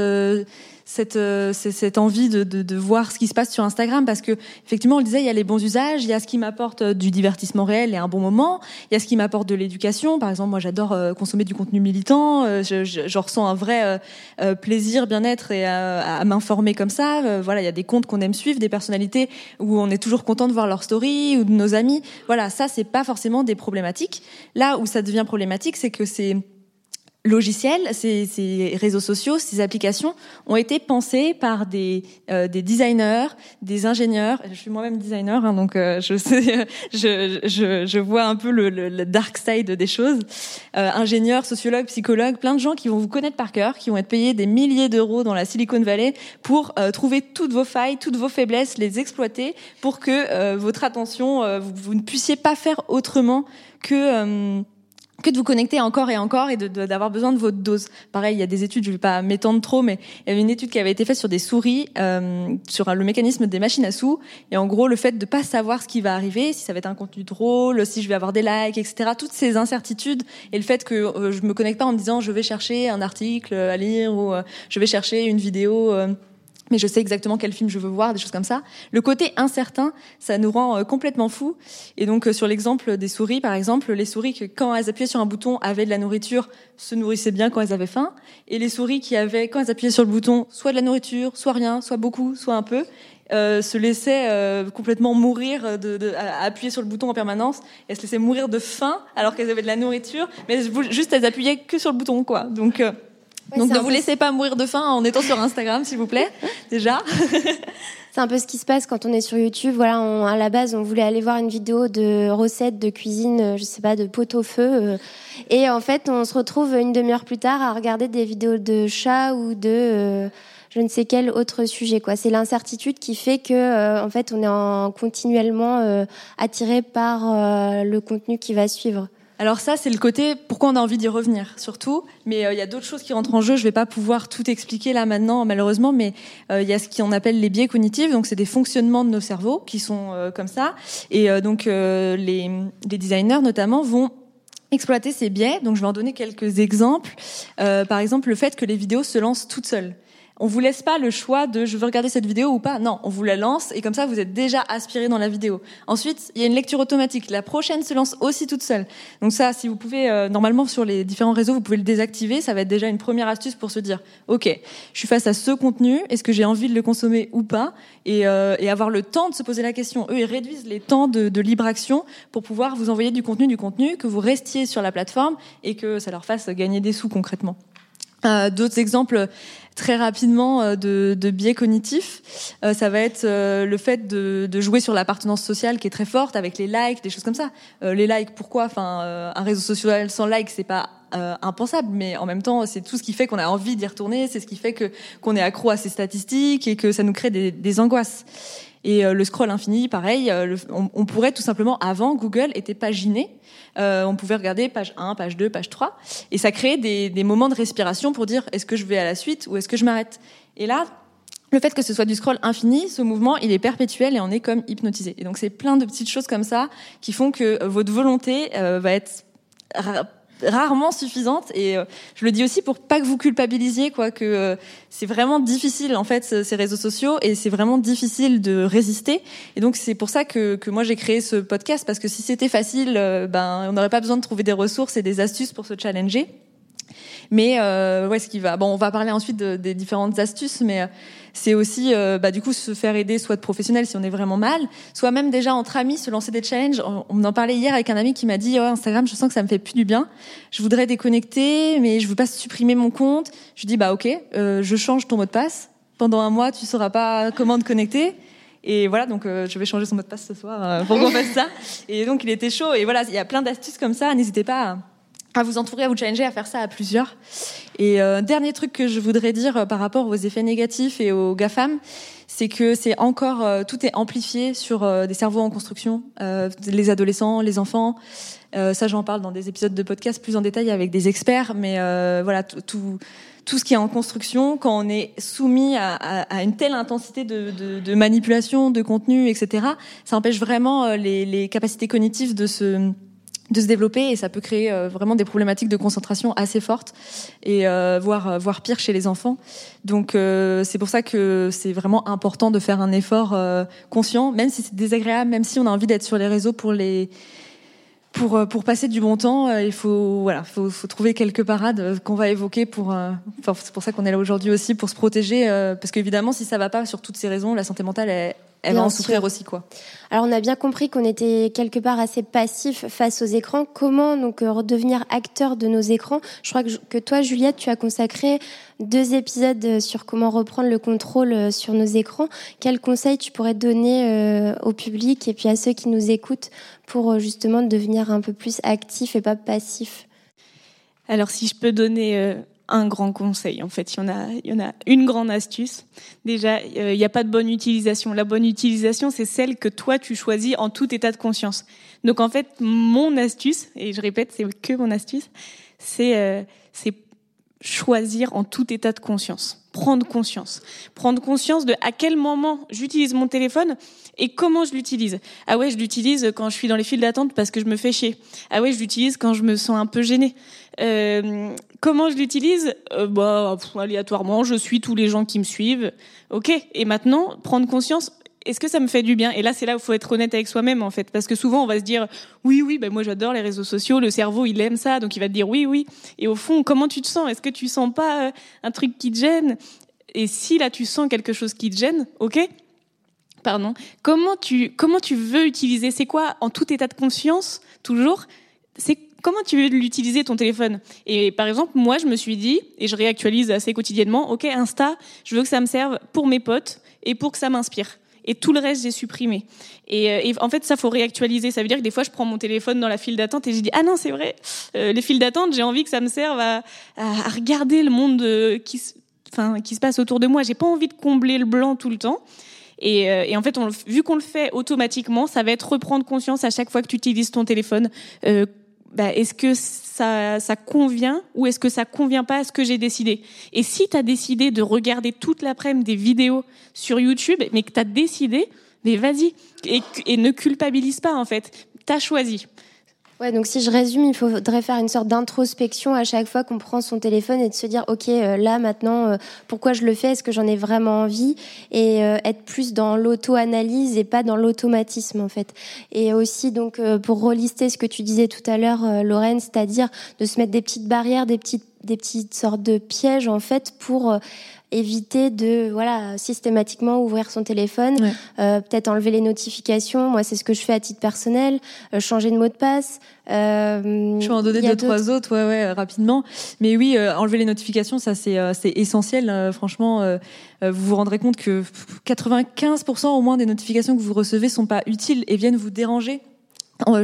cette, euh, cette envie de, de, de, voir ce qui se passe sur Instagram parce que effectivement on le disait il y a les bons usages il y a ce qui m'apporte euh, du divertissement réel et un bon moment il y a ce qui m'apporte de l'éducation. Par exemple moi j'adore euh, consommer du contenu militant euh, je, je, ressens un vrai euh, plaisir bien-être et à, à m'informer comme ça. Voilà il y a des comptes qu'on aime suivre des personnalités où on est toujours content de voir leur story ou de nos amis. Voilà ça c'est pas forcément des problématiques. Là où ça devient problématique c'est que c'est logiciels, ces, réseaux sociaux, ces applications ont été pensés par des, euh, des designers, des ingénieurs. Je suis moi-même designer, hein, donc euh, je, sais, [LAUGHS] je, vois un peu le, dark side des choses. Euh, ingénieurs, sociologues, psychologues, plein de gens qui vont vous connaître par cœur, qui vont être payés des milliers d'euros dans la Silicon Valley pour trouver toutes vos failles, toutes vos faiblesses, les exploiter pour que votre attention, vous, ne puissiez pas faire autrement que que de vous connecter encore et encore et d'avoir besoin de votre dose. Pareil, il y a des études, je ne vais pas m'étendre trop, mais il y avait une étude qui avait été faite sur des souris, euh, sur le mécanisme des machines à sous, et en gros le fait de pas savoir ce qui va arriver, si ça va être un contenu drôle, si je vais avoir des likes, etc. Toutes ces incertitudes et le fait que euh, je me connecte pas en me disant je vais chercher un article à lire ou euh, je vais chercher une vidéo. Mais je sais exactement quel film je veux voir, des choses comme ça. Le côté incertain, ça nous rend euh, complètement fous. Et donc euh, sur l'exemple des souris, par exemple, les souris que quand elles appuyaient sur un bouton avaient de la nourriture, se nourrissaient bien quand elles avaient faim, et les souris qui avaient quand elles appuyaient sur le bouton soit de la nourriture, soit rien, soit beaucoup, soit un peu, euh, se laissaient euh, complètement mourir de, de, à appuyer sur le bouton en permanence. Elles se laissaient mourir de faim alors qu'elles avaient de la nourriture, mais juste elles appuyaient que sur le bouton, quoi. Donc euh, Ouais, Donc ne vous laissez pas mourir de faim en étant sur Instagram, s'il vous plaît, [LAUGHS] déjà. c'est un peu ce qui se passe quand on est sur YouTube. Voilà, on, à la base, on voulait aller voir une vidéo de recettes de cuisine, je sais pas, de pot au feu. Euh, et en fait, on se retrouve une demi-heure plus tard à regarder des vidéos de chats ou de euh, je ne sais quel autre sujet. Quoi, c'est l'incertitude qui fait que, euh, en fait, on est en, continuellement euh, attiré par euh, le contenu qui va suivre. Alors ça, c'est le côté pourquoi on a envie d'y revenir, surtout. Mais euh, il y a d'autres choses qui rentrent en jeu. Je vais pas pouvoir tout expliquer là maintenant, malheureusement. Mais euh, il y a ce qu'on appelle les biais cognitifs. Donc c'est des fonctionnements de nos cerveaux qui sont euh, comme ça. Et donc les, les designers notamment vont exploiter ces biais. Donc, je vais en donner quelques exemples. Par exemple, le fait que les vidéos se lancent toutes seules on vous laisse pas le choix de je veux regarder cette vidéo ou pas. Non, on vous la lance et comme ça vous êtes déjà aspiré dans la vidéo. Ensuite, il y a une lecture automatique. La prochaine se lance aussi toute seule. Donc ça, si vous pouvez, euh, normalement sur les différents réseaux, vous pouvez le désactiver. Ça va être déjà une première astuce pour se dire, ok, je suis face à ce contenu. Est-ce que j'ai envie de le consommer ou pas? Et, euh, avoir le temps de se poser la question. Eux, ils réduisent les temps de, de libre action pour pouvoir vous envoyer du contenu, du contenu, que vous restiez sur la plateforme et que ça leur fasse gagner des sous concrètement. Euh, D'autres exemples très rapidement euh, de, de, biais cognitifs, euh, ça va être euh, le fait de, de, jouer sur l'appartenance sociale qui est très forte avec les likes, des choses comme ça. les likes, pourquoi? Enfin, un réseau social sans likes, c'est pas impensable, mais en même temps, c'est tout ce qui fait qu'on a envie d'y retourner, c'est ce qui fait que qu'on est accro à ces statistiques et que ça nous crée des, des angoisses. Et le scroll infini, pareil, on, on, pourrait tout simplement, avant, Google était paginé. Euh, on pouvait regarder page 1, page 2, page 3. Et ça créait des, des moments de respiration pour dire est-ce que je vais à la suite ou est-ce que je m'arrête? Et là, le fait que ce soit du scroll infini, ce mouvement, il est perpétuel et on est comme hypnotisé. Et donc c'est plein de petites choses comme ça qui font que votre volonté euh, va être rarement suffisante. Et euh, je le dis aussi pour pas que vous culpabilisiez quoi que euh, c'est vraiment difficile en fait ces réseaux sociaux et c'est vraiment difficile de résister. Et donc c'est pour ça que, que moi j'ai créé ce podcast parce que si c'était facile euh, ben on n'aurait pas besoin de trouver des ressources et des astuces pour se challenger. Mais ouais ce qui va bon on va parler ensuite de, des différentes astuces mais c'est aussi euh, bah, du coup se faire aider soit de professionnels si on est vraiment mal, soit même déjà entre amis se lancer des challenges. On, en parlait hier avec un ami qui m'a dit oh, Instagram, je sens que ça me fait plus du bien. Je voudrais déconnecter, mais je veux pas supprimer mon compte. Je dis bah ok, euh, je change ton mot de passe. Pendant un mois, tu sauras pas comment te connecter. Et voilà, donc euh, je vais changer son mot de passe ce soir pour qu'on [LAUGHS] fasse ça. Et donc il était chaud. Et voilà, il y a plein d'astuces comme ça. N'hésitez pas. À à vous entourer, à vous challenger, à faire ça à plusieurs. Et euh, dernier truc que je voudrais dire euh, par rapport aux effets négatifs et aux GAFAM, c'est que c'est encore euh, tout est amplifié sur euh, des cerveaux en construction, les adolescents, les enfants. ça, j'en parle dans des épisodes de podcast plus en détail avec des experts, mais voilà tout tout ce qui est en construction, quand on est soumis à, à, à une telle intensité de, de, de, manipulation, de contenu, etc., ça empêche vraiment les, les capacités cognitives de se de se développer et ça peut créer euh, vraiment des problématiques de concentration assez fortes et euh, voire euh, voire pire chez les enfants. Donc c'est pour ça que c'est vraiment important de faire un effort conscient, même si c'est désagréable, même si on a envie d'être sur les réseaux pour les pour pour passer du bon temps, il faut voilà, faut, faut trouver quelques parades qu'on va évoquer pour. Enfin, c'est pour ça qu'on est là aujourd'hui aussi pour se protéger, parce qu'évidemment, si ça va pas sur toutes ces raisons, la santé mentale est elle va en souffrir aussi, quoi. Alors, on a bien compris qu'on était quelque part assez passif face aux écrans. Comment donc euh, redevenir acteur de nos écrans? Je crois que, que, toi, Juliette, tu as consacré deux épisodes euh, sur comment reprendre le contrôle euh, sur nos écrans. Quels conseils tu pourrais donner au public et puis à ceux qui nous écoutent pour justement devenir un peu plus actif et pas passif alors si je peux donner un grand conseil. En fait, il y en a, il y en a une grande astuce. Déjà, euh, il n'y a pas de bonne utilisation. La bonne utilisation, c'est celle que toi tu choisis en tout état de conscience. Donc en fait, mon astuce, et je répète, c'est que mon astuce, c'est euh, c'est choisir en tout état de conscience prendre conscience. Prendre conscience de à quel moment j'utilise mon téléphone et comment je l'utilise? Ah ouais, je l'utilise quand je suis dans les files d'attente parce que je me fais chier. Ah ouais, je l'utilise quand je me sens un peu gênée. Euh, comment je l'utilise? Euh, Bah aléatoirement, je suis tous les gens qui me suivent. Ok. Et maintenant, prendre conscience est-ce que ça me fait du bien? Et là, c'est là où il faut être honnête avec soi-même, en fait, parce que souvent, on va se dire, oui, oui, ben moi, j'adore les réseaux sociaux, le cerveau, il aime ça, donc il va te dire oui, oui. Et au fond, comment tu te sens? Est-ce que tu sens pas euh, un truc qui te gêne? Et si là, tu sens quelque chose qui te gêne, ok? Pardon. Comment tu comment tu veux utiliser C'est quoi en tout état de conscience toujours C'est comment tu veux l'utiliser ton téléphone? Et par exemple, moi, je me suis dit, et je réactualise assez quotidiennement, ok, Insta, je veux que ça me serve pour mes potes et pour que ça m'inspire et tout le reste j'ai supprimé. Et, euh, en fait ça faut réactualiser. Ça veut dire que des fois je prends mon téléphone dans la file d'attente et je dis ah non c'est vrai euh, les files d'attente j'ai envie que ça me serve à, regarder le monde euh, qui, enfin qui se passe autour de moi. J'ai pas envie de combler le blanc tout le temps. Et, et en fait, on, vu qu'on le fait automatiquement, ça va être reprendre conscience à chaque fois que tu utilises ton téléphone. Euh, bah, est-ce que ça, ça convient ou est-ce que ça convient pas à ce que j'ai décidé? Et si tu as décidé de regarder toute l'après-midi des vidéos sur YouTube, mais que tu as décidé, mais vas-y et, et, ne culpabilise pas en fait. Tu as choisi. Ouais, donc si je résume, il faudrait faire une sorte d'introspection à chaque fois qu'on prend son téléphone et de se dire, ok, euh, là maintenant, euh, pourquoi je le fais? Est-ce que j'en ai vraiment envie? Et euh, être plus dans l'auto-analyse et pas dans l'automatisme en fait. Et aussi donc pour relister ce que tu disais tout à l'heure, Lorraine, c'est-à-dire de se mettre des petites barrières, des petites des petites sortes de pièges en fait pour éviter de voilà systématiquement ouvrir son téléphone, euh, peut-être enlever les notifications. Moi, c'est ce que je fais à titre personnel. Euh, changer de mot de passe. Euh, je vais en donner deux trois autres, ouais, ouais, rapidement. Mais oui, enlever les notifications, ça c'est c'est essentiel. franchement, vous vous rendrez compte que 95% au moins des notifications que vous recevez sont pas utiles et viennent vous déranger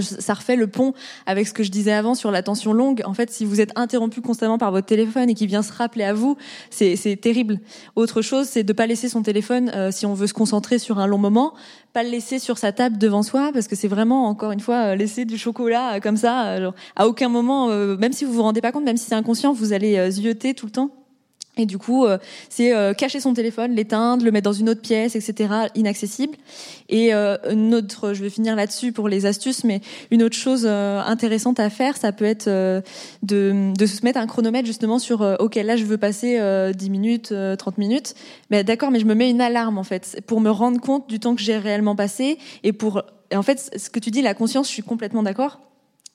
ça refait le pont avec ce que je disais avant sur l'attention longue. En fait, si vous êtes interrompu constamment par votre téléphone et qui vient se rappeler à vous, c'est terrible. Autre chose, c'est de pas laisser son téléphone euh, si on veut se concentrer sur un long moment, pas le laisser sur sa table devant soi parce que c'est vraiment encore une fois euh, laisser du chocolat euh, comme ça. à aucun moment, même si vous vous rendez pas compte, même si c'est inconscient, vous allez zioter tout le temps. Et du coup, euh, c'est euh, cacher son téléphone, l'éteindre, le mettre dans une autre pièce, etc., inaccessible. Et euh, une autre, je vais finir là-dessus pour les astuces, mais une autre chose intéressante à faire, ça peut être de, se mettre un chronomètre justement sur, ok, là je veux passer 10 minutes, 30 minutes. Mais d'accord, mais je me mets une alarme en fait pour me rendre compte du temps que j'ai réellement passé et pour, et en fait, ce que tu dis, la conscience, je suis complètement d'accord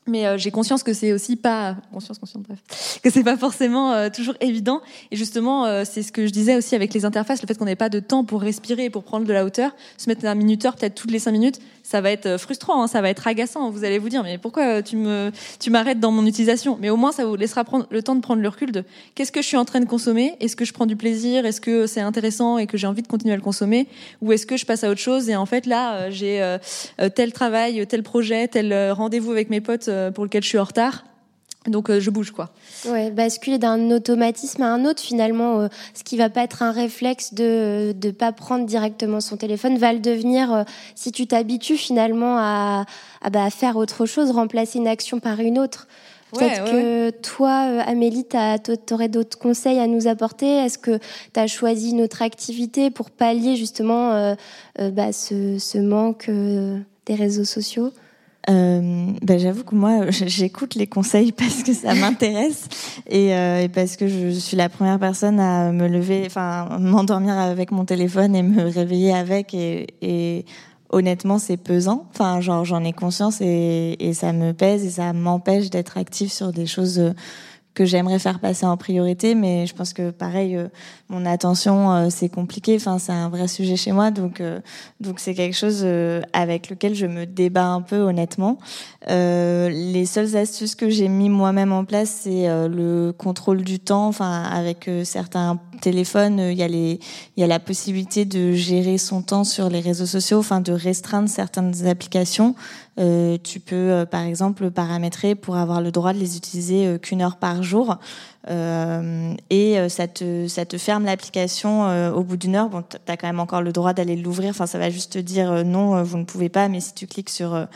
mais euh, j'ai conscience que c'est aussi pas conscience conscience bref que c'est pas forcément euh, toujours évident. Et justement euh, c'est ce que je disais aussi avec les interfaces le fait qu'on n'ait pas de temps pour respirer pour prendre de la hauteur se mettre un minuteur peut-être toutes les cinq minutes ça va être frustrant hein, ça va être agaçant vous allez vous dire mais pourquoi tu me tu m'arrêtes dans mon utilisation? Mais au moins ça vous laissera prendre le temps de prendre le recul de qu'est-ce que je suis en train de consommer? Est-ce que je prends du plaisir? Est-ce que c'est intéressant et que j'ai envie de continuer à le consommer? Ou est-ce que je passe à autre chose et en fait là j'ai tel travail tel projet tel rendez-vous avec mes potes euh, pour lequel je suis en retard? Donc euh, je bouge quoi. Ouais, basculer d'un automatisme à un autre finalement, euh, ce qui va pas être un réflexe de de pas prendre directement son téléphone va le devenir si tu t'habitues finalement à à bah, faire autre chose, remplacer une action par une autre. Peut-être que toi, Amélie, tu aurais d'autres conseils à nous apporter? Est-ce que tu as choisi une autre activité pour pallier justement bah, ce, ce manque des réseaux sociaux? Euh, ben j'avoue que moi [LAUGHS] j'écoute les conseils [LAUGHS] parce que ça m'intéresse et, euh, et, parce que je suis la première personne à me lever, enfin m'endormir avec mon téléphone et me réveiller avec et, et honnêtement c'est pesant. Enfin genre j'en ai conscience et, et, ça me pèse et ça m'empêche d'être active sur des choses que j'aimerais faire passer en priorité, mais je pense que pareil, euh, mon attention euh, c'est compliqué. Enfin, c'est un vrai sujet chez moi, donc euh, donc c'est quelque chose avec lequel je me débat un peu honnêtement. les seules astuces que j'ai mis moi-même en place, c'est le contrôle du temps. Enfin, avec certains téléphones, il y a les il y a la possibilité de gérer son temps sur les réseaux sociaux, enfin de restreindre certaines applications. Euh, tu peux, euh, par exemple, paramétrer pour avoir le droit de les utiliser euh, qu'une heure par jour. Euh, et euh, ça te, ça te ferme l'application euh, au bout d'une heure. Bon, tu as quand même encore le droit d'aller l'ouvrir. Enfin, ça va juste te dire non, vous ne pouvez pas. Mais si tu cliques sur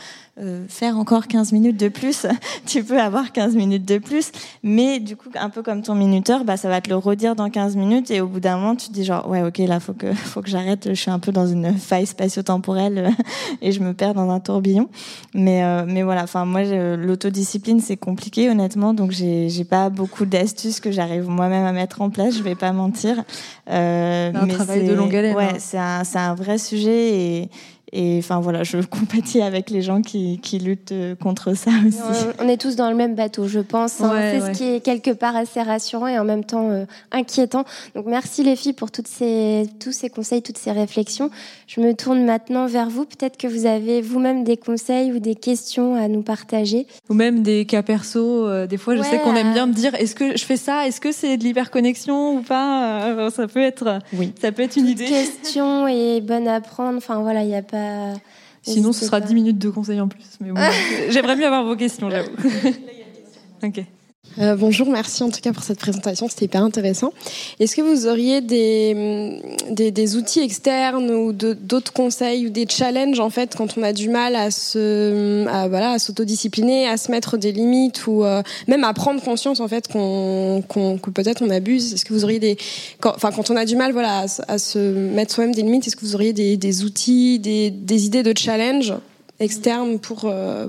faire encore 15 minutes de plus, [LAUGHS] tu peux avoir 15 minutes de plus. Mais du coup, un peu comme ton minuteur, bah, ça va te le redire dans 15 minutes. Et au bout d'un moment, tu te dis genre, ouais, ok, là, faut que, [LAUGHS] faut que j'arrête. Je suis un peu dans une faille spatio-temporelle [LAUGHS] et je me perds dans un tourbillon. Mais, mais voilà, enfin, moi, l'autodiscipline, c'est compliqué, honnêtement. Donc, j'ai pas beaucoup d'astuces que j'arrive moi-même à mettre en place, je vais pas mentir. Euh, un travail de longue haleine. Ouais, hein. c'est un, un vrai sujet et, et enfin voilà, je [LAUGHS] compatis avec les gens qui, qui luttent euh, contre ça aussi. On est tous dans le même bateau, je pense. Hein. c'est ce qui est quelque part assez rassurant et en même temps euh, inquiétant. Donc merci les filles pour toutes ces, tous ces conseils, toutes ces réflexions. Je me tourne maintenant vers vous. Peut-être que vous avez vous-même des conseils ou des questions à nous partager. Ou même des cas perso. Euh, des fois, je sais qu'on aime bien me dire est-ce que je fais ça? Est-ce que c'est de l'hyperconnexion ou pas? Ça peut être, oui. ça peut être une idée. Question est bonne à prendre. Enfin voilà, il n'y a pas Sinon, ce sera 10 minutes de conseils en plus. Mais bon, [LAUGHS] j'aimerais mieux avoir vos questions, j'avoue. ok. Euh, bonjour, merci en tout cas pour cette présentation, c'était hyper intéressant. Est-ce que vous auriez des, des, des outils externes ou d'autres conseils ou des challenges en fait quand on a du mal à se à, voilà à s'autodiscipliner, à se mettre des limites ou euh, même à prendre conscience en fait qu'on qu'on que peut-être on abuse? Est-ce que vous auriez des enfin quand on a du mal voilà à, se mettre soi-même des limites, est-ce que vous auriez des, des outils, des, des idées de challenge externes pour euh,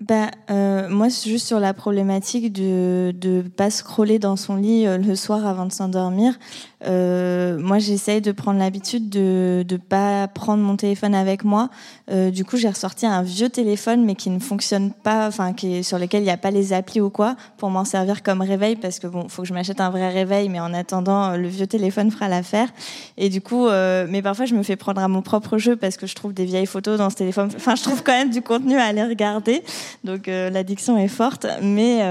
bah, euh, moi, c'est juste sur la problématique de ne pas scroller dans son lit euh, le soir avant de s'endormir. Euh, moi, j'essaye de prendre l'habitude de ne pas prendre mon téléphone avec moi. Euh, du coup, j'ai ressorti un vieux téléphone, mais qui ne fonctionne pas, enfin, qui sur lequel il n'y a pas les applis ou quoi, pour m'en servir comme réveil, parce que bon, faut que je m'achète un vrai réveil, mais en attendant, euh, le vieux téléphone fera l'affaire. Et du coup, mais parfois, je me fais prendre à mon propre jeu parce que je trouve des vieilles photos dans ce téléphone. Enfin, je trouve quand même du contenu à aller regarder. Donc, l'addiction est forte. Mais,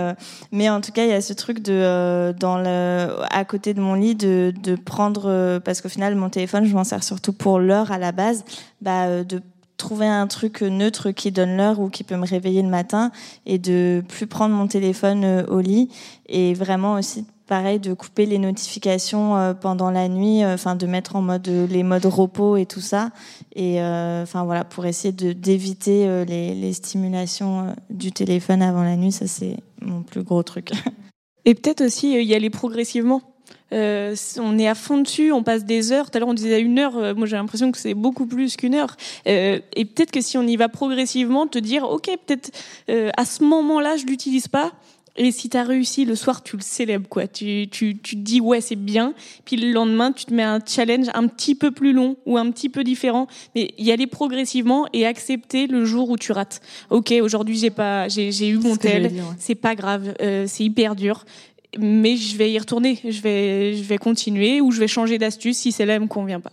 mais en tout cas, il y a ce truc de, dans le, à côté de mon lit, de prendre, euh, parce qu'au final, mon téléphone, je m'en sers surtout pour l'heure à la base, bah, euh, de trouver un truc neutre qui donne l'heure ou qui peut me réveiller le matin et de plus prendre mon téléphone euh, au lit. Et vraiment aussi pareil de couper les notifications euh, pendant la nuit euh, enfin de mettre en mode euh, les modes repos et tout ça. Et euh, enfin voilà pour essayer de d'éviter euh, les, stimulations euh, du téléphone avant la nuit ça c'est mon plus gros truc. [LAUGHS] Et peut-être aussi euh, y aller progressivement. Euh, on est à fond dessus, on passe des heures. Tout à l'heure, on disait une heure. euh, moi, j'ai l'impression que c'est beaucoup plus qu'une heure. Euh, et peut-être que si on y va progressivement, te dire, ok, peut-être euh, à ce moment-là, je l'utilise pas. Et si tu as réussi le soir, tu le célèbres, quoi. Tu, tu, tu te dis, ouais, c'est bien. Puis le lendemain, tu te mets un challenge un petit peu plus long ou un petit peu différent. Mais y aller progressivement et accepter le jour où tu rates. Ok, aujourd'hui, j'ai pas, j'ai, j'ai eu mon tel. ouais. C'est pas grave. euh, c'est hyper dur. Mais je vais y retourner. Je vais, je vais continuer ou je vais changer d'astuce si celle-là me convient pas.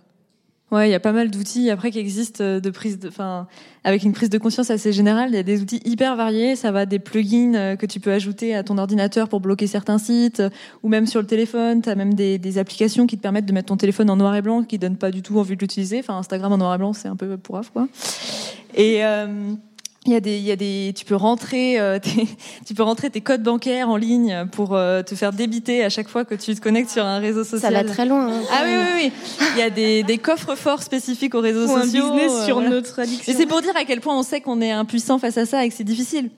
Ouais, il y a pas mal d'outils après qui existent euh, de prise de, enfin, avec une prise de conscience assez générale. Il y a des outils hyper variés. Ça va des plugins euh, que tu peux ajouter à ton ordinateur pour bloquer certains sites, euh, ou même sur le téléphone. T'as même des, applications qui te permettent de mettre ton téléphone en noir et blanc, qui donnent pas du tout envie de l'utiliser. Enfin, Instagram en noir et blanc, c'est un peu pourrave, quoi. Et euh, il y a des, il y a des, tu peux rentrer, euh, [LAUGHS] tes, tu peux rentrer tes codes bancaires en ligne pour euh, te faire débiter à chaque fois que tu te connectes sur un réseau social. Ça va très loin. hein. Ah oui, oui, oui. Il y a des, des coffres forts spécifiques aux réseaux Ou un sociaux. business euh, sur voilà. notre addiction. Et c'est pour dire à quel point on sait qu'on est impuissant face à ça et que c'est difficile.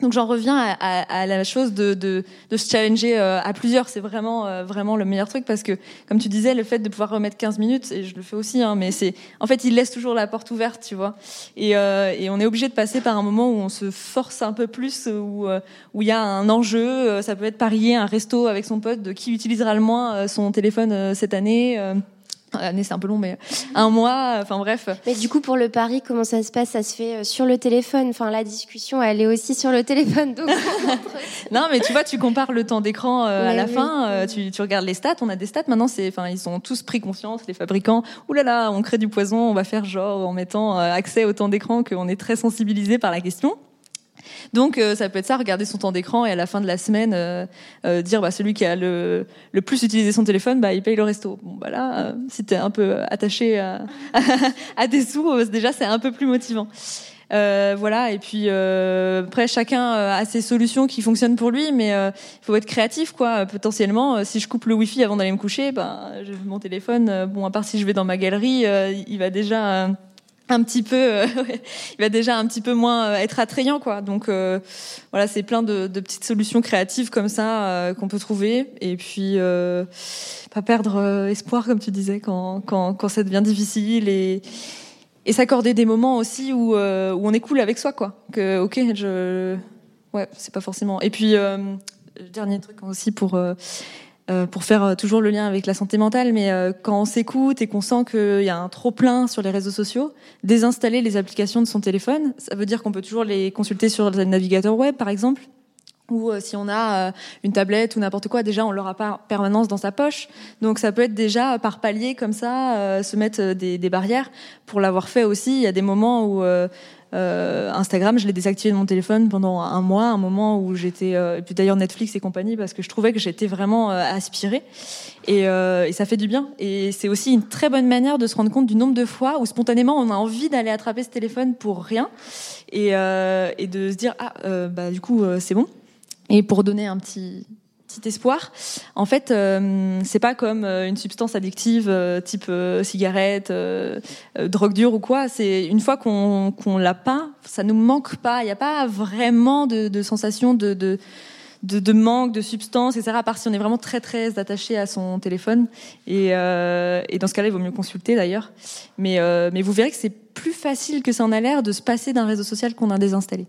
Donc j'en reviens à, à- à la chose de, de, de se challenger euh, à plusieurs. C'est vraiment euh, vraiment le meilleur truc parce que, comme tu disais, le fait de pouvoir remettre 15 minutes, et je le fais aussi, hein, mais c'est en fait il laisse toujours la porte ouverte, tu vois. Et, euh, et on est obligé de passer par un moment où on se force un peu plus, où euh, où il y a un enjeu. Ça peut être parier un resto avec son pote de qui utilisera le moins son téléphone cette année. L'année c'est un peu long, mais un mois. Enfin bref. Mais du coup, pour le pari, comment ça se passe? Ça se fait euh, sur le téléphone. Enfin, la discussion, elle est aussi sur le téléphone. Donc, [LAUGHS] Non, mais tu vois, tu compares le temps d'écran euh, à Ouais, la oui. fin, euh, tu, tu regardes les stats, on a des stats maintenant, c'est, enfin, ils ont tous pris conscience, les fabricants. Ouh là là, on crée du poison, on va faire genre en mettant accès au temps d'écran qu'on est très sensibilisé par la question. Donc euh, ça peut être ça, regarder son temps d'écran et à la fin de la semaine euh, euh, dire bah celui qui a le, le plus utilisé son téléphone, bah il paye le resto. Bon bah là, si t'es un peu attaché à, [LAUGHS] à des sous, déjà c'est un peu plus motivant. Voilà et puis après chacun a ses solutions qui fonctionnent pour lui, mais il faut être créatif quoi. Potentiellement, si je coupe le wifi avant d'aller me coucher, ben mon téléphone, bon à part si je vais dans ma galerie, il va déjà un petit peu, euh, [LAUGHS] il va déjà un petit peu moins euh, être attrayant, quoi. Donc euh, voilà, c'est plein de, petites solutions créatives comme ça qu'on peut trouver, et puis pas perdre espoir, comme tu disais, quand, quand, quand ça devient difficile, et, et s'accorder des moments aussi où, où on est cool avec soi, quoi. Que ok, je, ouais, c'est pas forcément. Et puis dernier truc aussi pour euh, euh, pour faire euh, toujours le lien avec la santé mentale, mais euh, quand on s'écoute et qu'on sent qu'il y a un trop plein sur les réseaux sociaux, désinstaller les applications de son téléphone, ça veut dire qu'on peut toujours les consulter sur le navigateur web, par exemple. Ou euh, si on a euh, une tablette ou n'importe quoi, déjà on l'aura pas en permanence dans sa poche. Donc ça peut être déjà par palier comme ça, euh, se mettre euh, des, des barrières. Pour l'avoir fait aussi, il y a des moments où euh, Instagram, je l'ai désactivé de mon téléphone pendant un mois, un moment où j'étais, euh, et puis d'ailleurs Netflix et compagnie, parce que je trouvais que j'étais vraiment euh, aspirée. Et, euh, et ça fait du bien. Et c'est aussi une très bonne manière de se rendre compte du nombre de fois où spontanément on a envie d'aller attraper ce téléphone pour rien et, euh, et de se dire ah bah du coup c'est bon. Et pour donner un petit espoir. En fait, euh, c'est pas comme euh, une substance addictive euh, type cigarette, drogue dure ou quoi. C'est une fois qu'on l'a pas, ça nous manque pas. Il n'y a pas vraiment de, sensation de, de de, manque de substance, etc. À part si on est vraiment très très attaché à son téléphone. Et, dans ce cas-là, il vaut mieux consulter d'ailleurs. Mais, mais vous verrez que c'est plus facile que ça en a l'air de se passer d'un réseau social qu'on a désinstallé.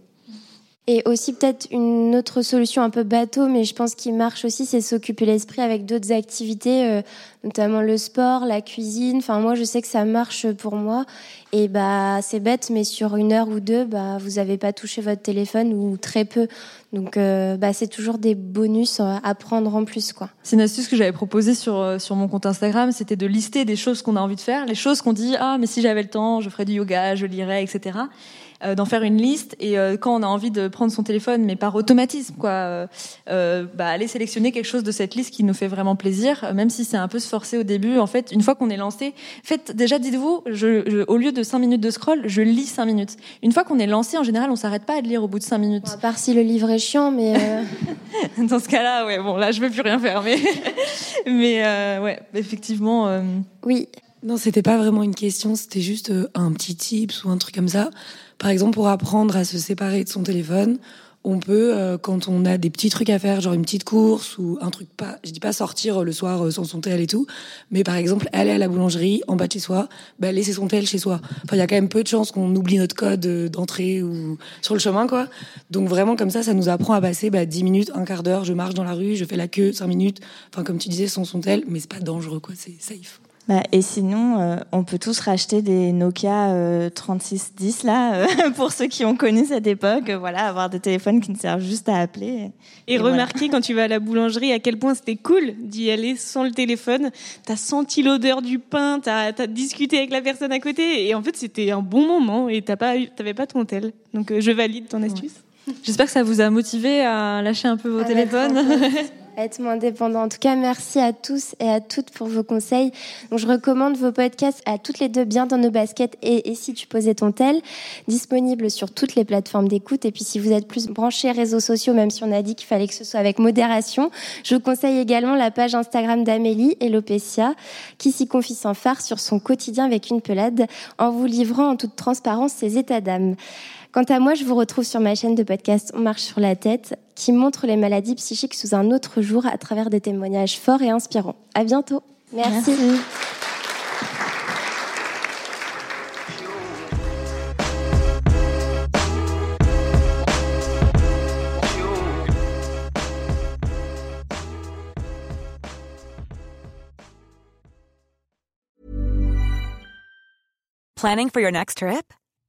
Et aussi peut-être une autre solution un peu bateau, mais je pense qu'il marche aussi, c'est s'occuper l'esprit avec d'autres activités, euh, notamment le sport, la cuisine. Enfin moi je sais que ça marche pour moi. Et bah c'est bête, mais sur une heure ou deux, bah vous n'avez pas touché votre téléphone ou très peu. Donc euh, bah c'est toujours des bonus à prendre en plus quoi. C'est une astuce que j'avais proposée sur euh, sur mon compte Instagram, c'était de lister des choses qu'on a envie de faire, les choses qu'on dit ah mais si j'avais le temps, je ferais du yoga, je lirais, etc. Euh, d'en faire une liste et euh, quand on a envie de prendre son téléphone, mais par automatisme, quoi, euh, bah, aller sélectionner quelque chose de cette liste qui nous fait vraiment plaisir, même si c'est un peu se forcer au début. En fait, une fois qu'on est lancé, faites déjà, dites-vous, je, au lieu de 5 minutes de scroll, je lis 5 minutes. Une fois qu'on est lancé, en général, on s'arrête pas à lire au bout de 5 minutes. à part si le livre est chiant, mais [LAUGHS] dans ce cas-là, ouais, bon, là, je vais plus rien faire, mais [LAUGHS] mais ouais, effectivement. Oui. Non, c'était pas vraiment une question, c'était juste un petit tips ou un truc comme ça. Par exemple, pour apprendre à se séparer de son téléphone, on peut, euh, quand on a des petits trucs à faire, genre une petite course ou un truc pas, je dis pas sortir le soir euh, sans son tel et tout, mais par exemple aller à la boulangerie en bas de chez soi, bah, laisser son tel chez soi. Enfin, il y a quand même peu de chances qu'on oublie notre code euh, d'entrée ou sur le chemin, quoi. Donc vraiment comme ça, ça nous apprend à passer bah, 10 minutes, un quart d'heure, je marche dans la rue, je fais la queue 5 minutes. Enfin, comme tu disais, sans son tel, mais c'est pas dangereux, quoi. C'est safe. Bah, et sinon, euh, on peut tous racheter des Nokia 3610 euh, là, euh, [LAUGHS] pour ceux qui ont connu cette époque. Voilà, avoir des téléphones qui ne servent juste à appeler. Et, remarquer quand tu vas à la boulangerie à quel point c'était cool d'y aller sans le téléphone. T'as senti l'odeur du pain, t'as as discuté avec la personne à côté, et en fait c'était un bon moment. Et t'as pas, t'avais pas ton tel. Donc je valide ton astuce. J'espère que ça vous a motivé à lâcher un peu vos téléphones. [LAUGHS] être moins dépendant. En tout cas, merci à tous et à toutes pour vos conseils. Donc, je recommande vos podcasts à toutes les deux bien dans nos baskets et, si tu posais ton tel, disponible sur toutes les plateformes d'écoute. Et puis, si vous êtes plus branchés réseaux sociaux, même si on a dit qu'il fallait que ce soit avec modération, je vous conseille également la page Instagram d'Amélie et Lopecia, qui s'y confie sans phare sur son quotidien avec une pelade, en vous livrant en toute transparence ses états d'âme. Quant à moi, je vous retrouve sur ma chaîne de podcast On marche sur la tête, qui montre les maladies psychiques sous un autre jour à travers des témoignages forts et inspirants. À bientôt. Merci. Planning for your next trip?